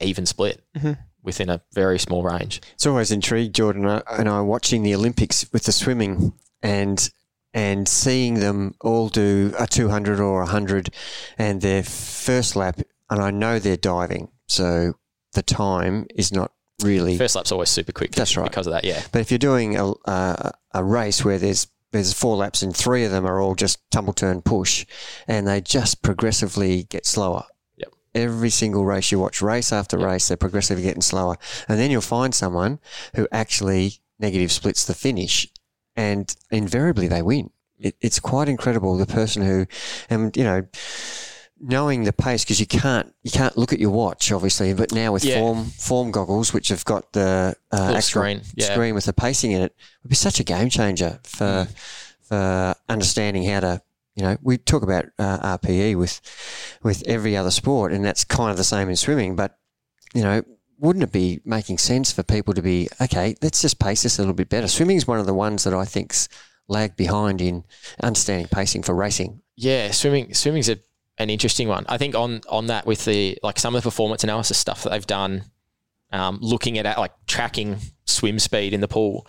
even split Mm-hmm. within a very small range. It's always intrigued Jordan and I- and I watching the Olympics with the swimming and and seeing them all do a 200 or a 100 and their first lap and I know they're diving so the time is not really First lap's always super quick. That's right. Because of that, yeah. But if you're doing a, a, a race where there's there's four laps and three of them are all just tumble turn push, and they just progressively get slower. Yep. Every single race you watch, race after race, they're progressively getting slower, and then you'll find someone who actually negative splits the finish, and invariably they win. It, it's quite incredible the person who, and you know. Knowing the pace because you can't you can't look at your watch obviously, but now with Yeah. form form goggles which have got the uh, screen, yeah. screen with the pacing in it would be such a game changer for for understanding how to you know we talk about uh, RPE with with every other sport and that's kind of the same in swimming but you know wouldn't it be making sense for people to be okay let's just pace this a little bit better swimming is one of the ones that I think's lagged behind in understanding pacing for racing Yeah, swimming swimming's a, an interesting one. I think on on that with the like some of the performance analysis stuff that they've done, um, looking at like tracking swim speed in the pool.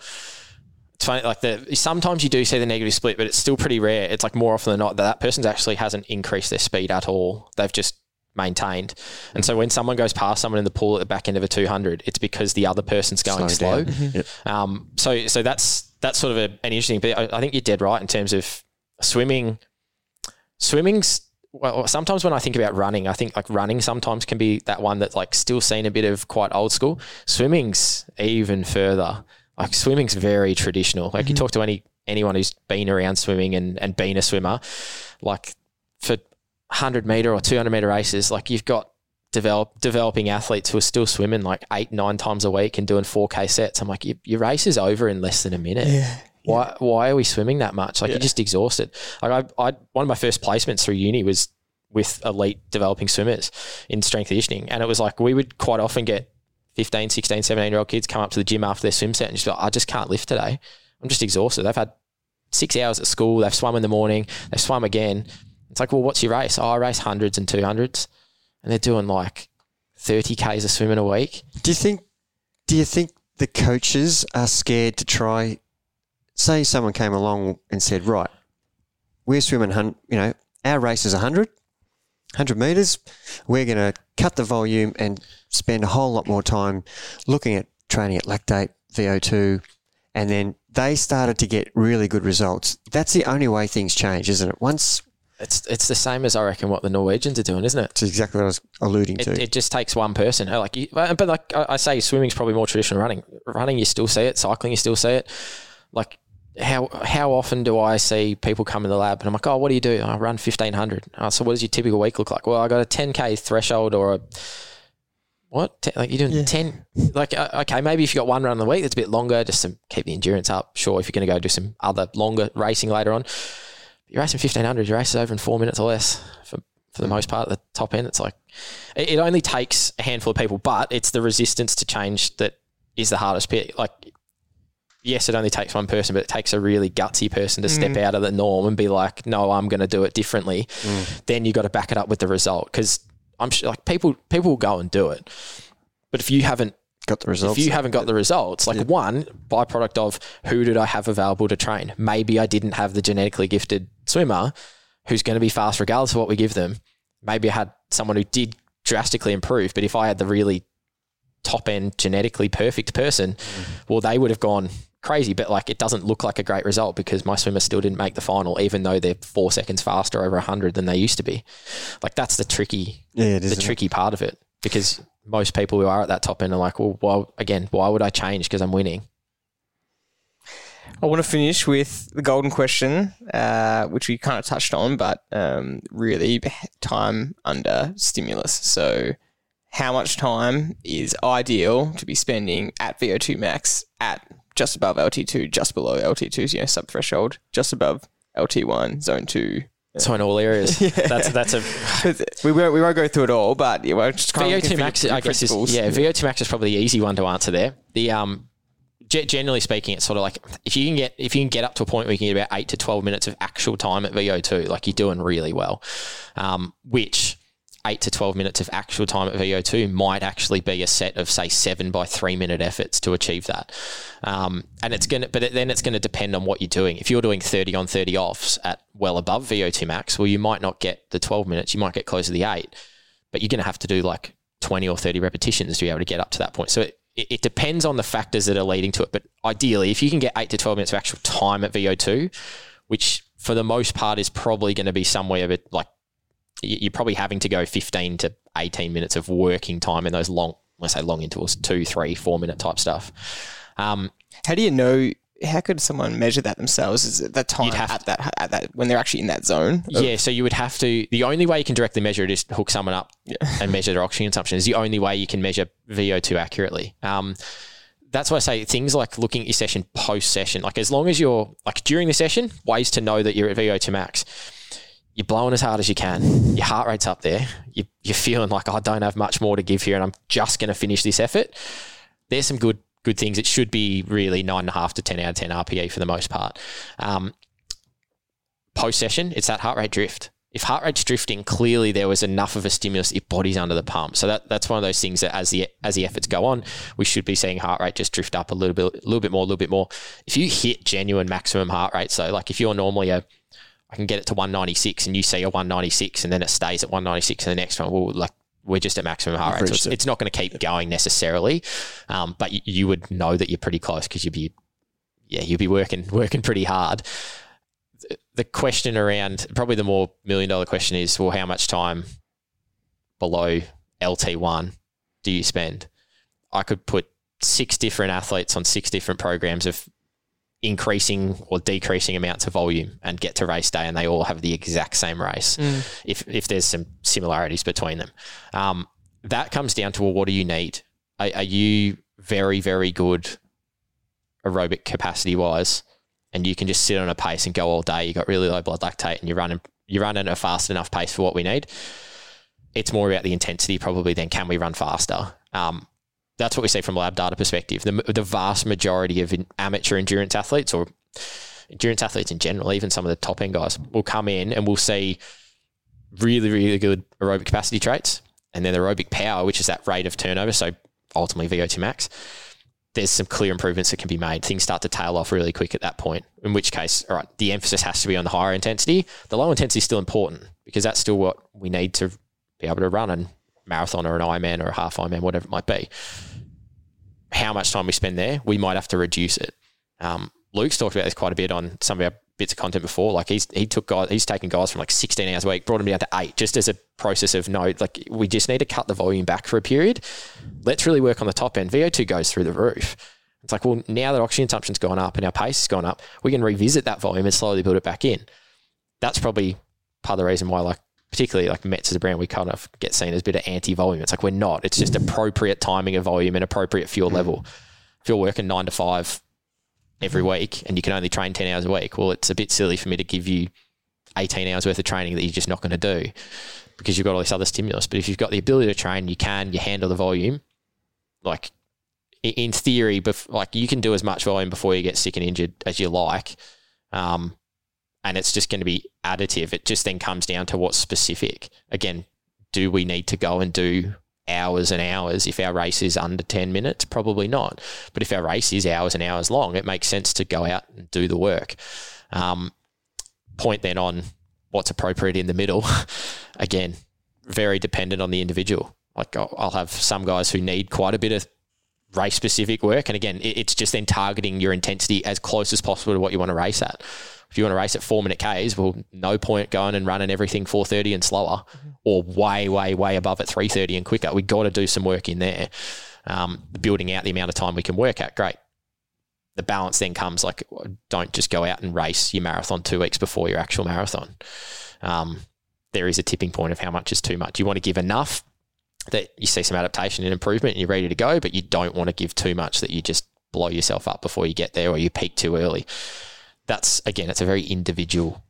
it's funny, like the sometimes you do see the negative split, but it's still pretty rare. It's like more often than not that that person's actually hasn't increased their speed at all. They've just maintained. And so when someone goes past someone in the pool at the back end of a 200, it's because the other person's going Slow slow. down. Yep. Um, so so that's that's sort of a, an interesting. But I, I think you're dead right in terms of swimming. Swimming's well, sometimes when I think about running, I think like running sometimes can be that one that's like still seen a bit of quite old school. Swimming's even further. Like swimming's very traditional. Like you mm-hmm. talk to any anyone who's been around swimming and, and been a swimmer, like for hundred meter or two hundred meter races, like you've got develop developing athletes who are still swimming like eight nine times a week and doing four k sets. I'm like, your, your race is over in less than a minute. Yeah. Why why are we swimming that much? Like Yeah. you're just exhausted. Like I, I one of my first placements through uni was with elite developing swimmers in strength conditioning, and it was like we would quite often get 15, 16, 17 year old kids come up to the gym after their swim set and just like, I just can't lift today. I'm just exhausted. They've had six hours at school. They've swum in the morning. They've swum again. It's like, well, what's your race? Oh, I race hundreds and two hundreds, and they're doing like 30 k's of swimming a week. Do you think? Do you think the coaches are scared to try? Say someone came along and said, "Right, we're swimming. hun- You know, our race is 100, 100 meters. We're going to cut the volume and spend a whole lot more time looking at training at lactate, VO2, and then they started to get really good results. That's the only way things change, isn't it? Once It's it's the same as I reckon what the Norwegians are doing, isn't it? it's exactly what I was alluding It, to. it just takes one person. Like, you, but like I I say, swimming's probably more traditional. Running, running, you still see it. Cycling, you still see it. Like, how how often do I see people come in the lab and I'm like, oh, what do you do? I run fifteen hundred. Oh, so what does your typical week look like? Well, I got a ten k threshold or a what? Ten, like you're doing ten? Like, uh, okay, maybe if you got one run in the week, that's a bit longer, just to keep the endurance up. Sure, if you're going to go do some other longer racing later on, you're racing fifteen hundred. Your race is over in four minutes or less for for the most part. The top end, it's like it, it only takes a handful of people, but it's the resistance to change that is the hardest bit. Like, yes, it only takes one person, but it takes a really gutsy person to step mm. out of the norm and be like, no, I'm going to do it differently. Mm. Then you got to back it up with the result because I'm sure like people people will go and do it, but if you haven't got the results. if you haven't got the results, like one byproduct of who did I have available to train? Maybe I didn't have the genetically gifted swimmer who's going to be fast regardless of what we give them. Maybe I had someone who did drastically improve, but if I had the really top end genetically perfect person, mm. well, they would have gone crazy. But like, it doesn't look like a great result because my swimmer still didn't make the final, even though they're four seconds faster over hundred than they used to be. Like, that's the tricky yeah, the is. isn't it? tricky part of it because most people who are at that top end are like, well, well again, why would I change because I'm winning? I want to finish with the golden question, uh, which we kind of touched on, but um, really time under stimulus. So, how much time is ideal to be spending at VO2 max at just above LT2, just below LT2, you know, sub threshold, just above LT1, zone two? So in all areas, that's that's a we won't we won't go through it all, but yeah, we're just kind of looking VO2 for max. I guess is yeah, VO2 max is probably the easy one to answer there. The um, ge- generally speaking, it's sort of like if you can get if you can get up to a point where you can get about eight to twelve minutes of actual time at VO2, like you're doing really well. Um, which eight to 12 minutes of actual time at VO2 might actually be a set of, say, seven by three minute efforts to achieve that. Um, and it's going to, but then it's going to depend on what you're doing. If you're doing 30 on 30 offs at well above VO2 max, well, you might not get the 12 minutes, you might get close to the eight, but you're going to have to do like 20 or 30 repetitions to be able to get up to that point. So it, it depends on the factors that are leading to it. But ideally, if you can get eight to 12 minutes of actual time at VO2, which for the most part is probably going to be somewhere like you're probably having to go 15 to 18 minutes of working time in those long, let's say long intervals, two, three, four minute type stuff. Um, How do you know? How could someone measure that themselves? Is it that time at that at that when they're actually in that zone? yeah, so you would have to. The only way you can directly measure it is to hook someone up and measure their oxygen consumption. Is the only way you can measure VO2 accurately. Um, that's why I say things like looking at your session post session. Like as long as you're like during the session, ways to know that you're at VO2 max. You're blowing as hard as you can. Your heart rate's up there. You, you're feeling like I don't have much more to give here, and I'm just going to finish this effort. There's some good good things. It should be really nine and a half to ten out of ten RPE for the most part. Um, post session, it's that heart rate drift. if heart rate's drifting, clearly there was enough of a stimulus if body's under the pump. So that that's one of those things that as the as the efforts go on, we should be seeing heart rate just drift up a little bit, a little bit more, a little bit more. If you hit genuine maximum heart rate, so like if you're normally a I can get it to 196 and you see a 196 and then it stays at 196 and the next one, well, like we're just at maximum heart rate. So it's, it's not going to keep going necessarily, um, but you, you would know that you're pretty close because you'd be, yeah, you'd be working working pretty hard the question around probably the more million dollar question is well, how much time below LT1 do you spend? I could put six different athletes on six different programs of increasing or decreasing amounts of volume and get to race day and they all have the exact same race mm. if, if there's some similarities between them. Um, that comes down to well, what do you need? Are, are you very, very good aerobic capacity wise? and you can just sit on a pace and go all day. You got really low blood lactate, and you're running you're running at a fast enough pace for what we need. It's more about the intensity probably than can we run faster. Um, that's what we see from lab data perspective. The, the vast majority of amateur endurance athletes or endurance athletes in general, even some of the top end guys, will come in and we'll see really, really good aerobic capacity traits and then the aerobic power, which is that rate of turnover. So ultimately VO2 max there's some clear improvements that can be made. Things start to tail off really quick at that point, in which case, all right, the emphasis has to be on the higher intensity. The low intensity is still important because that's still what we need to be able to run a marathon or an Ironman or a half Ironman, whatever it might be. How much time we spend there, we might have to reduce it. Um, Luke's talked about this quite a bit on some of our bits of content before. Like he's he took guys, he's taken guys from like 16 hours a week, brought them down to eight, just as a process of no, like we just need to cut the volume back for a period. Let's really work on the top end. VO2 goes through the roof. It's like, well, now that oxygen consumption's gone up and our pace has gone up, we can revisit that volume and slowly build it back in. That's probably part of the reason why, like, particularly like Metz as a brand, we kind of get seen as a bit of anti-volume. It's like we're not. It's just appropriate timing of volume and appropriate fuel level. If you're working nine to five every week and you can only train 10 hours a week, well, it's a bit silly for me to give you 18 hours worth of training that you're just not going to do because you've got all this other stimulus. But if you've got the ability to train, you can, you handle the volume. Like in theory, bef- like you can do as much volume before you get sick and injured as you like. Um, and it's just going to be additive. It just then comes down to what's specific. Again, do we need to go and do hours and hours if our race is under 10 minutes? Probably not. But if our race is hours and hours long, it makes sense to go out and do the work. Um, point then on what's appropriate in the middle. Again, very dependent on the individual. Like I'll, I'll have some guys who need quite a bit of race specific work. And again, it, it's just then targeting your intensity as close as possible to what you want to race at. If you want to race at four minute Ks, well, no point going and running everything 430 and slower mm-hmm. or way, way, way above at 330 and quicker. We've got to do some work in there. Um, building out the amount of time we can work at, great. The balance then comes like, don't just go out and race your marathon two weeks before your actual marathon. Um, there is a tipping point of how much is too much. You want to give enough that you see some adaptation and improvement and you're ready to go, but you don't want to give too much that you just blow yourself up before you get there or you peak too early that's again, it's a very individual,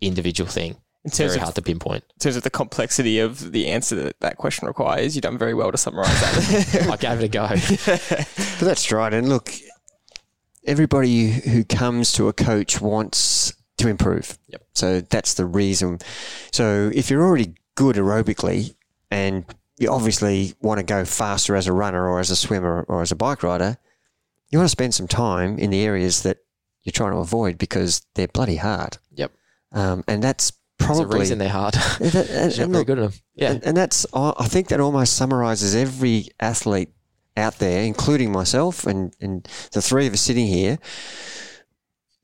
individual thing. It's very of, hard to pinpoint. In terms of the complexity of the answer that that question requires, you've done very well to summarise that. I gave it a go. but that's right. And look, everybody who comes to a coach wants to improve. Yep. So that's the reason. So if you're already good aerobically and you obviously want to go faster as a runner or as a swimmer or as a bike rider, you want to spend some time in the areas that you're trying to avoid because they're bloody hard. Yep. Um, and that's probably the reason they're hard. and, and, and look, good at them. Yeah. And, and that's I think that almost summarizes every athlete out there, including myself and, and the three of us sitting here.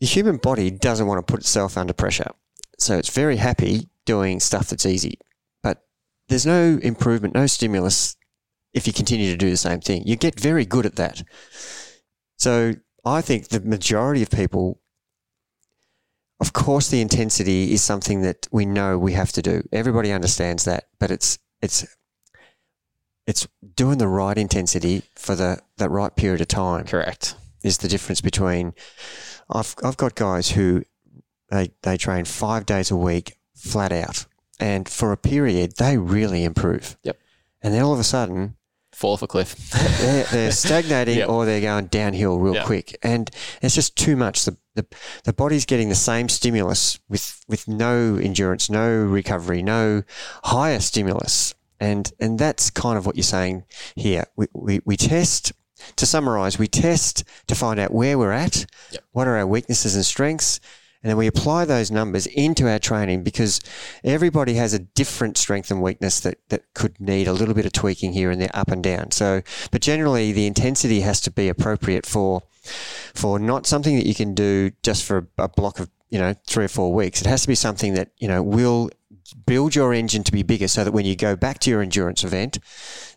The human body doesn't want to put itself under pressure. So it's very happy doing stuff that's easy. There's no improvement, no stimulus if you continue to do the same thing. You get very good at that. So I think the majority of people, of course, the intensity is something that we know we have to do. Everybody understands that, but it's it's it's doing the right intensity for the that right period of time. Correct. Is the difference between I've I've got guys who they they train five days a week flat out, and for a period they really improve. Yep. And then all of a sudden fall off a cliff. they're, they're stagnating Yep. or they're going downhill real Yep. quick, and it's just too much. The, the the body's getting the same stimulus with with no endurance, no recovery, no higher stimulus, and and that's kind of what you're saying here. We we, we test. To summarize, we test to find out where we're at, Yep. what are our weaknesses and strengths, and then we apply those numbers into our training because everybody has a different strength and weakness that, that could need a little bit of tweaking here and there, up and down. So, but generally, the intensity has to be appropriate for for not something that you can do just for a, block of you know three or four weeks. It has to be something that you know will build your engine to be bigger, so that when you go back to your endurance event,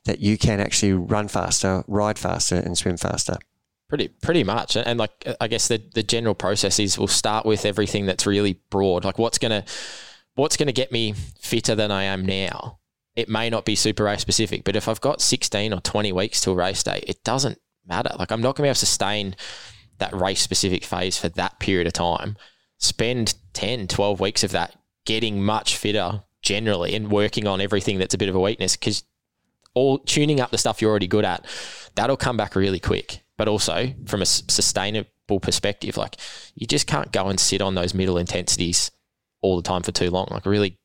that you can actually run faster, ride faster, and swim faster. Pretty, pretty much, and, and like I guess the the general process is we'll start with everything that's really broad, like what's gonna what's gonna get me fitter than I am now. It may not be super race specific, but if I've got sixteen or twenty weeks till race day, it doesn't matter. Like I'm not gonna be able to sustain that race specific phase for that period of time. Spend 10, 12 weeks of that getting much fitter generally and working on everything that's a bit of a weakness because all tuning up the stuff you're already good at, that'll come back really quick. But also from a sustainable perspective, like you just can't go and sit on those middle intensities all the time for too long. Like a really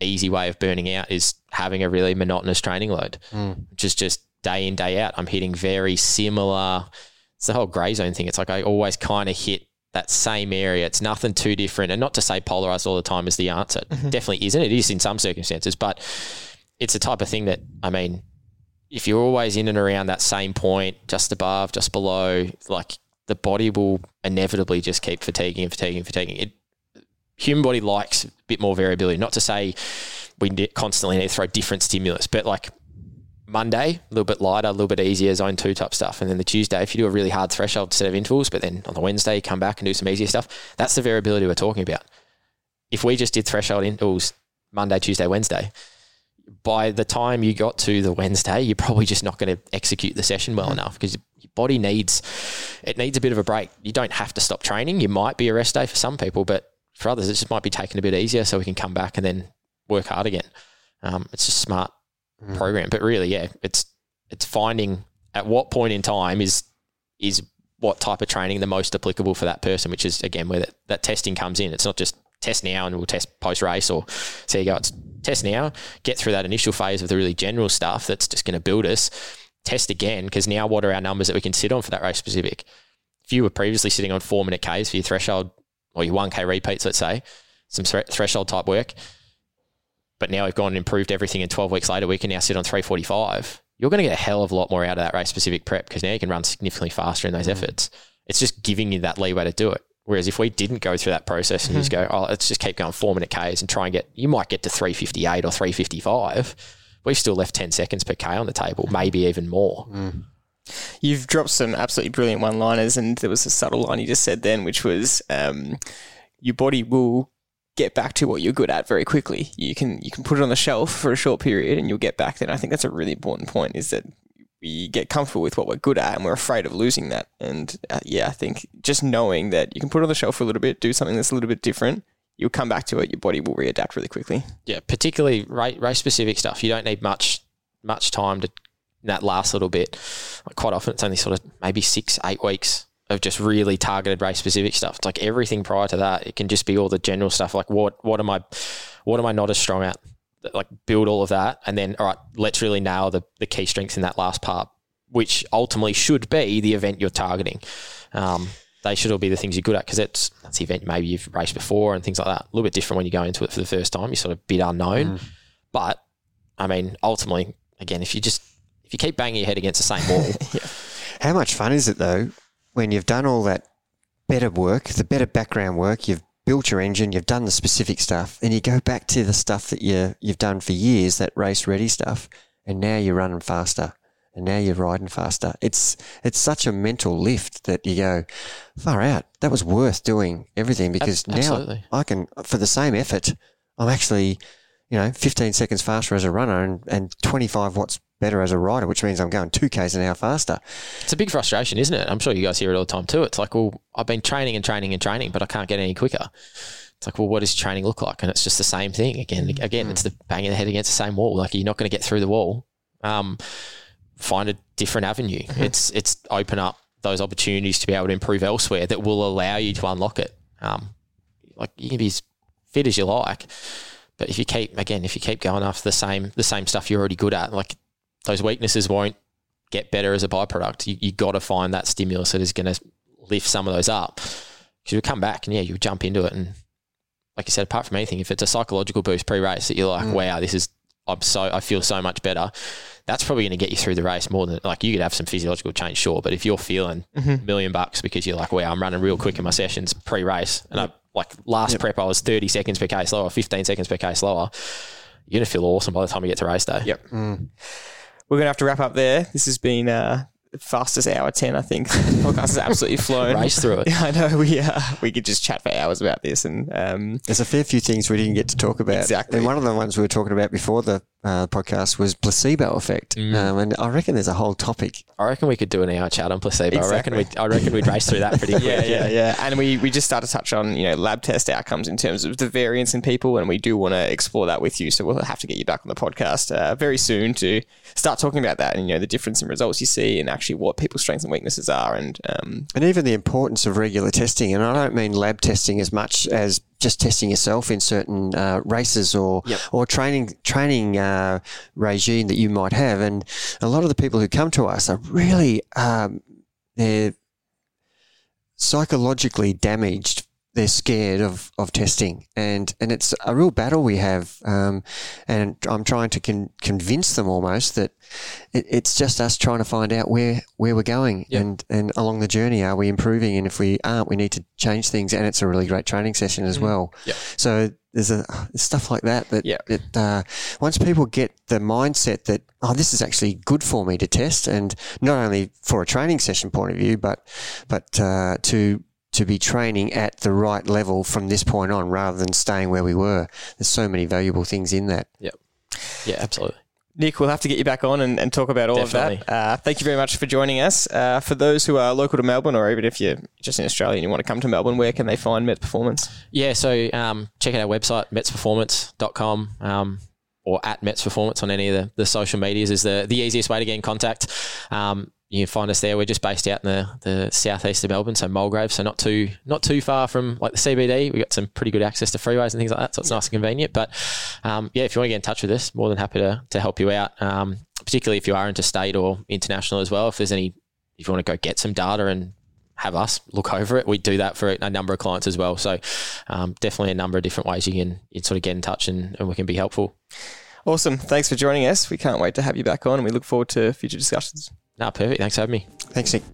easy way of burning out is having a really monotonous training load, mm. which is just day in, day out. I'm hitting very similar. It's the whole grey zone thing. It's like I always kind of hit that same area. It's nothing too different. And not to say polarized all the time is the answer. It definitely isn't. It is in some circumstances, but it's the type of thing that, I mean, if you're always in and around that same point, just above, just below, like the body will inevitably just keep fatiguing and fatiguing and fatiguing. It, human body likes a bit more variability. Not to say we constantly need to throw different stimulus, but like Monday, a little bit lighter, a little bit easier, zone two type stuff. And then the Tuesday, if you do a really hard threshold set of intervals, but then on the Wednesday, you come back and do some easier stuff, that's the variability we're talking about. If we just did threshold intervals Monday, Tuesday, Wednesday, by the time you got to the Wednesday, you're probably just not going to execute the session well enough because your body needs it needs a bit of a break. You don't have to stop training. You might be a rest day for some people, but for others, it just might be taken a bit easier so we can come back and then work hard again. Um, it's just smart program, but really, yeah, it's it's finding at what point in time is is what type of training the most applicable for that person, which is again where that, that testing comes in. It's not just test now and we'll test post race or so you go. It's test now, get through that initial phase of the really general stuff that's just going to build us. Test again because now what are our numbers that we can sit on for that race specific? If you were previously sitting on four minute Ks for your threshold or your one K repeats, let's say some thre- threshold type work, but now we've gone and improved everything, and 12 weeks later we can now sit on 345. You're going to get a hell of a lot more out of that race specific prep because now you can run significantly faster in those mm. efforts. It's just giving you that leeway to do it. Whereas if we didn't go through that process and you just go, oh, let's just keep going four minute Ks and try and get, you might get to 358 or 355. We've still left 10 seconds per K on the table, maybe even more. You've dropped some absolutely brilliant one liners, and there was a subtle line you just said then, which was um, your body will get back to what you're good at very quickly. You can you can put it on the shelf for a short period, and you'll get back there. And I think that's a really important point. Is that we get comfortable with what we're good at, and we're afraid of losing that. And uh, yeah, I think just knowing that you can put it on the shelf for a little bit, do something that's a little bit different, you'll come back to it. Your body will readapt really quickly. Yeah, particularly race, specific stuff. You don't need much much time to that last little bit. Like quite often, it's only sort of maybe six, eight weeks of just really targeted race specific stuff. It's like everything prior to that, it can just be all the general stuff. Like what what am I what am I not as strong at? Like build all of that, and then all right, let's really nail the the key strengths in that last part, which ultimately should be the event you're targeting. Um, they should all be the things you're good at because it's that's the event maybe you've raced before and things like that. A little bit different when you go into it for the first time. You're sort of a bit unknown, but I mean, ultimately, again, if you just if you keep banging your head against the same wall, How much fun is it though when you've done all that better work, the better background work, you've built your engine, you've done the specific stuff, and you go back to the stuff that you you've done for years, that race ready stuff, and now you're running faster. And now you're riding faster. It's it's such a mental lift that you go, far out. That was worth doing everything because now. I can for the same effort, I'm actually, you know, 15 seconds faster as a runner and, and 25 watts better as a rider, which means I'm going two k's an hour faster. it's a big frustration, isn't it? I'm sure you guys hear it all the time too. It's like, well, I've been training and training and training, but I can't get any quicker. It's like, well, what does training look like? And it's just the same thing again. Again, it's the banging the head against the same wall. Like you're not going to get through the wall. Um, find a different avenue. It's it's open up those opportunities to be able to improve elsewhere that will allow you to unlock it. Um, like you can be as fit as you like, but if you keep again, if you keep going after the same the same stuff you're already good at, like those weaknesses won't get better as a byproduct. You you got to find that stimulus that is going to lift some of those up. Because you come back and yeah, you jump into it and like you said, apart from anything, if it's a psychological boost pre-race that you're like, Mm. wow, this is I'm so I feel so much better. That's probably going to get you through the race more than like you could have some physiological change, sure, but if you're feeling Mm-hmm. a million bucks because you're like, wow, I'm running real quick in my sessions pre-race, and I like last prep I was 30 seconds per k slower, 15 seconds per k slower. You're gonna feel awesome by the time you get to race day. Yep. We're gonna have to wrap up there. This has been uh, fastest hour ten, I think. The podcast has absolutely flown. Race through it. Yeah, I know. We uh, we could just chat for hours about this, and um, There's a fair few things we didn't get to talk about. Exactly. And one of the ones we were talking about before the uh, podcast was placebo effect. Mm. Um, and I reckon there's a whole topic. I reckon we could do an hour chat on placebo. I reckon Exactly. we I reckon we'd race through that pretty quick. yeah, yeah, yeah. And we we just started to touch on you know lab test outcomes in terms of the variance in people, and we do want to explore that with you. So we'll have to get you back on the podcast uh, very soon to start talking about that and you know the difference in results you see, and actually what people's strengths and weaknesses are, and um, And even the importance of regular testing. And I don't mean lab testing as much as just testing yourself in certain uh, races or or training training uh, regime that you might have. And a lot of the people who come to us are really um, they're psychologically damaged. They're scared of, of testing, and, and it's a real battle we have. Um, and I'm trying to con- convince them almost that it, it's just us trying to find out where, where we're going, and and along the journey, are we improving? And if we aren't, we need to change things. And it's a really great training session as well. Yep. So there's a there's stuff like that that that uh, once people get the mindset that oh this is actually good for me to test, and not only for a training session point of view, but but uh, to to be training at the right level from this point on, rather than staying where we were. There's so many valuable things in that. Yep. Yeah, absolutely. Nick, we'll have to get you back on and, and talk about all of that. Uh, thank you very much for joining us. Uh, for those who are local to Melbourne, or even if you're just in Australia and you want to come to Melbourne, where can they find Met Performance? Yeah, so um, check out our website, metsperformance.com um, or at Mets Performance on any of the, the social medias is the, the easiest way to get in contact. Um, you can find us there. We're just based out in the, the southeast of Melbourne, so Mulgrave, so not too not too far from like the CBD. We got some pretty good access to freeways and things like that, so it's nice and convenient. But um, yeah, if you want to get in touch with us, more than happy to, to help you out. Um, particularly if you are interstate or international as well. If there's any, if you want to go get some data and have us look over it. We do that for a number of clients as well. So um, definitely a number of different ways you can you sort of get in touch and, and we can be helpful. Awesome. Thanks for joining us. We can't wait to have you back on and we look forward to future discussions. No, perfect. Thanks for having me. Thanks, Nick.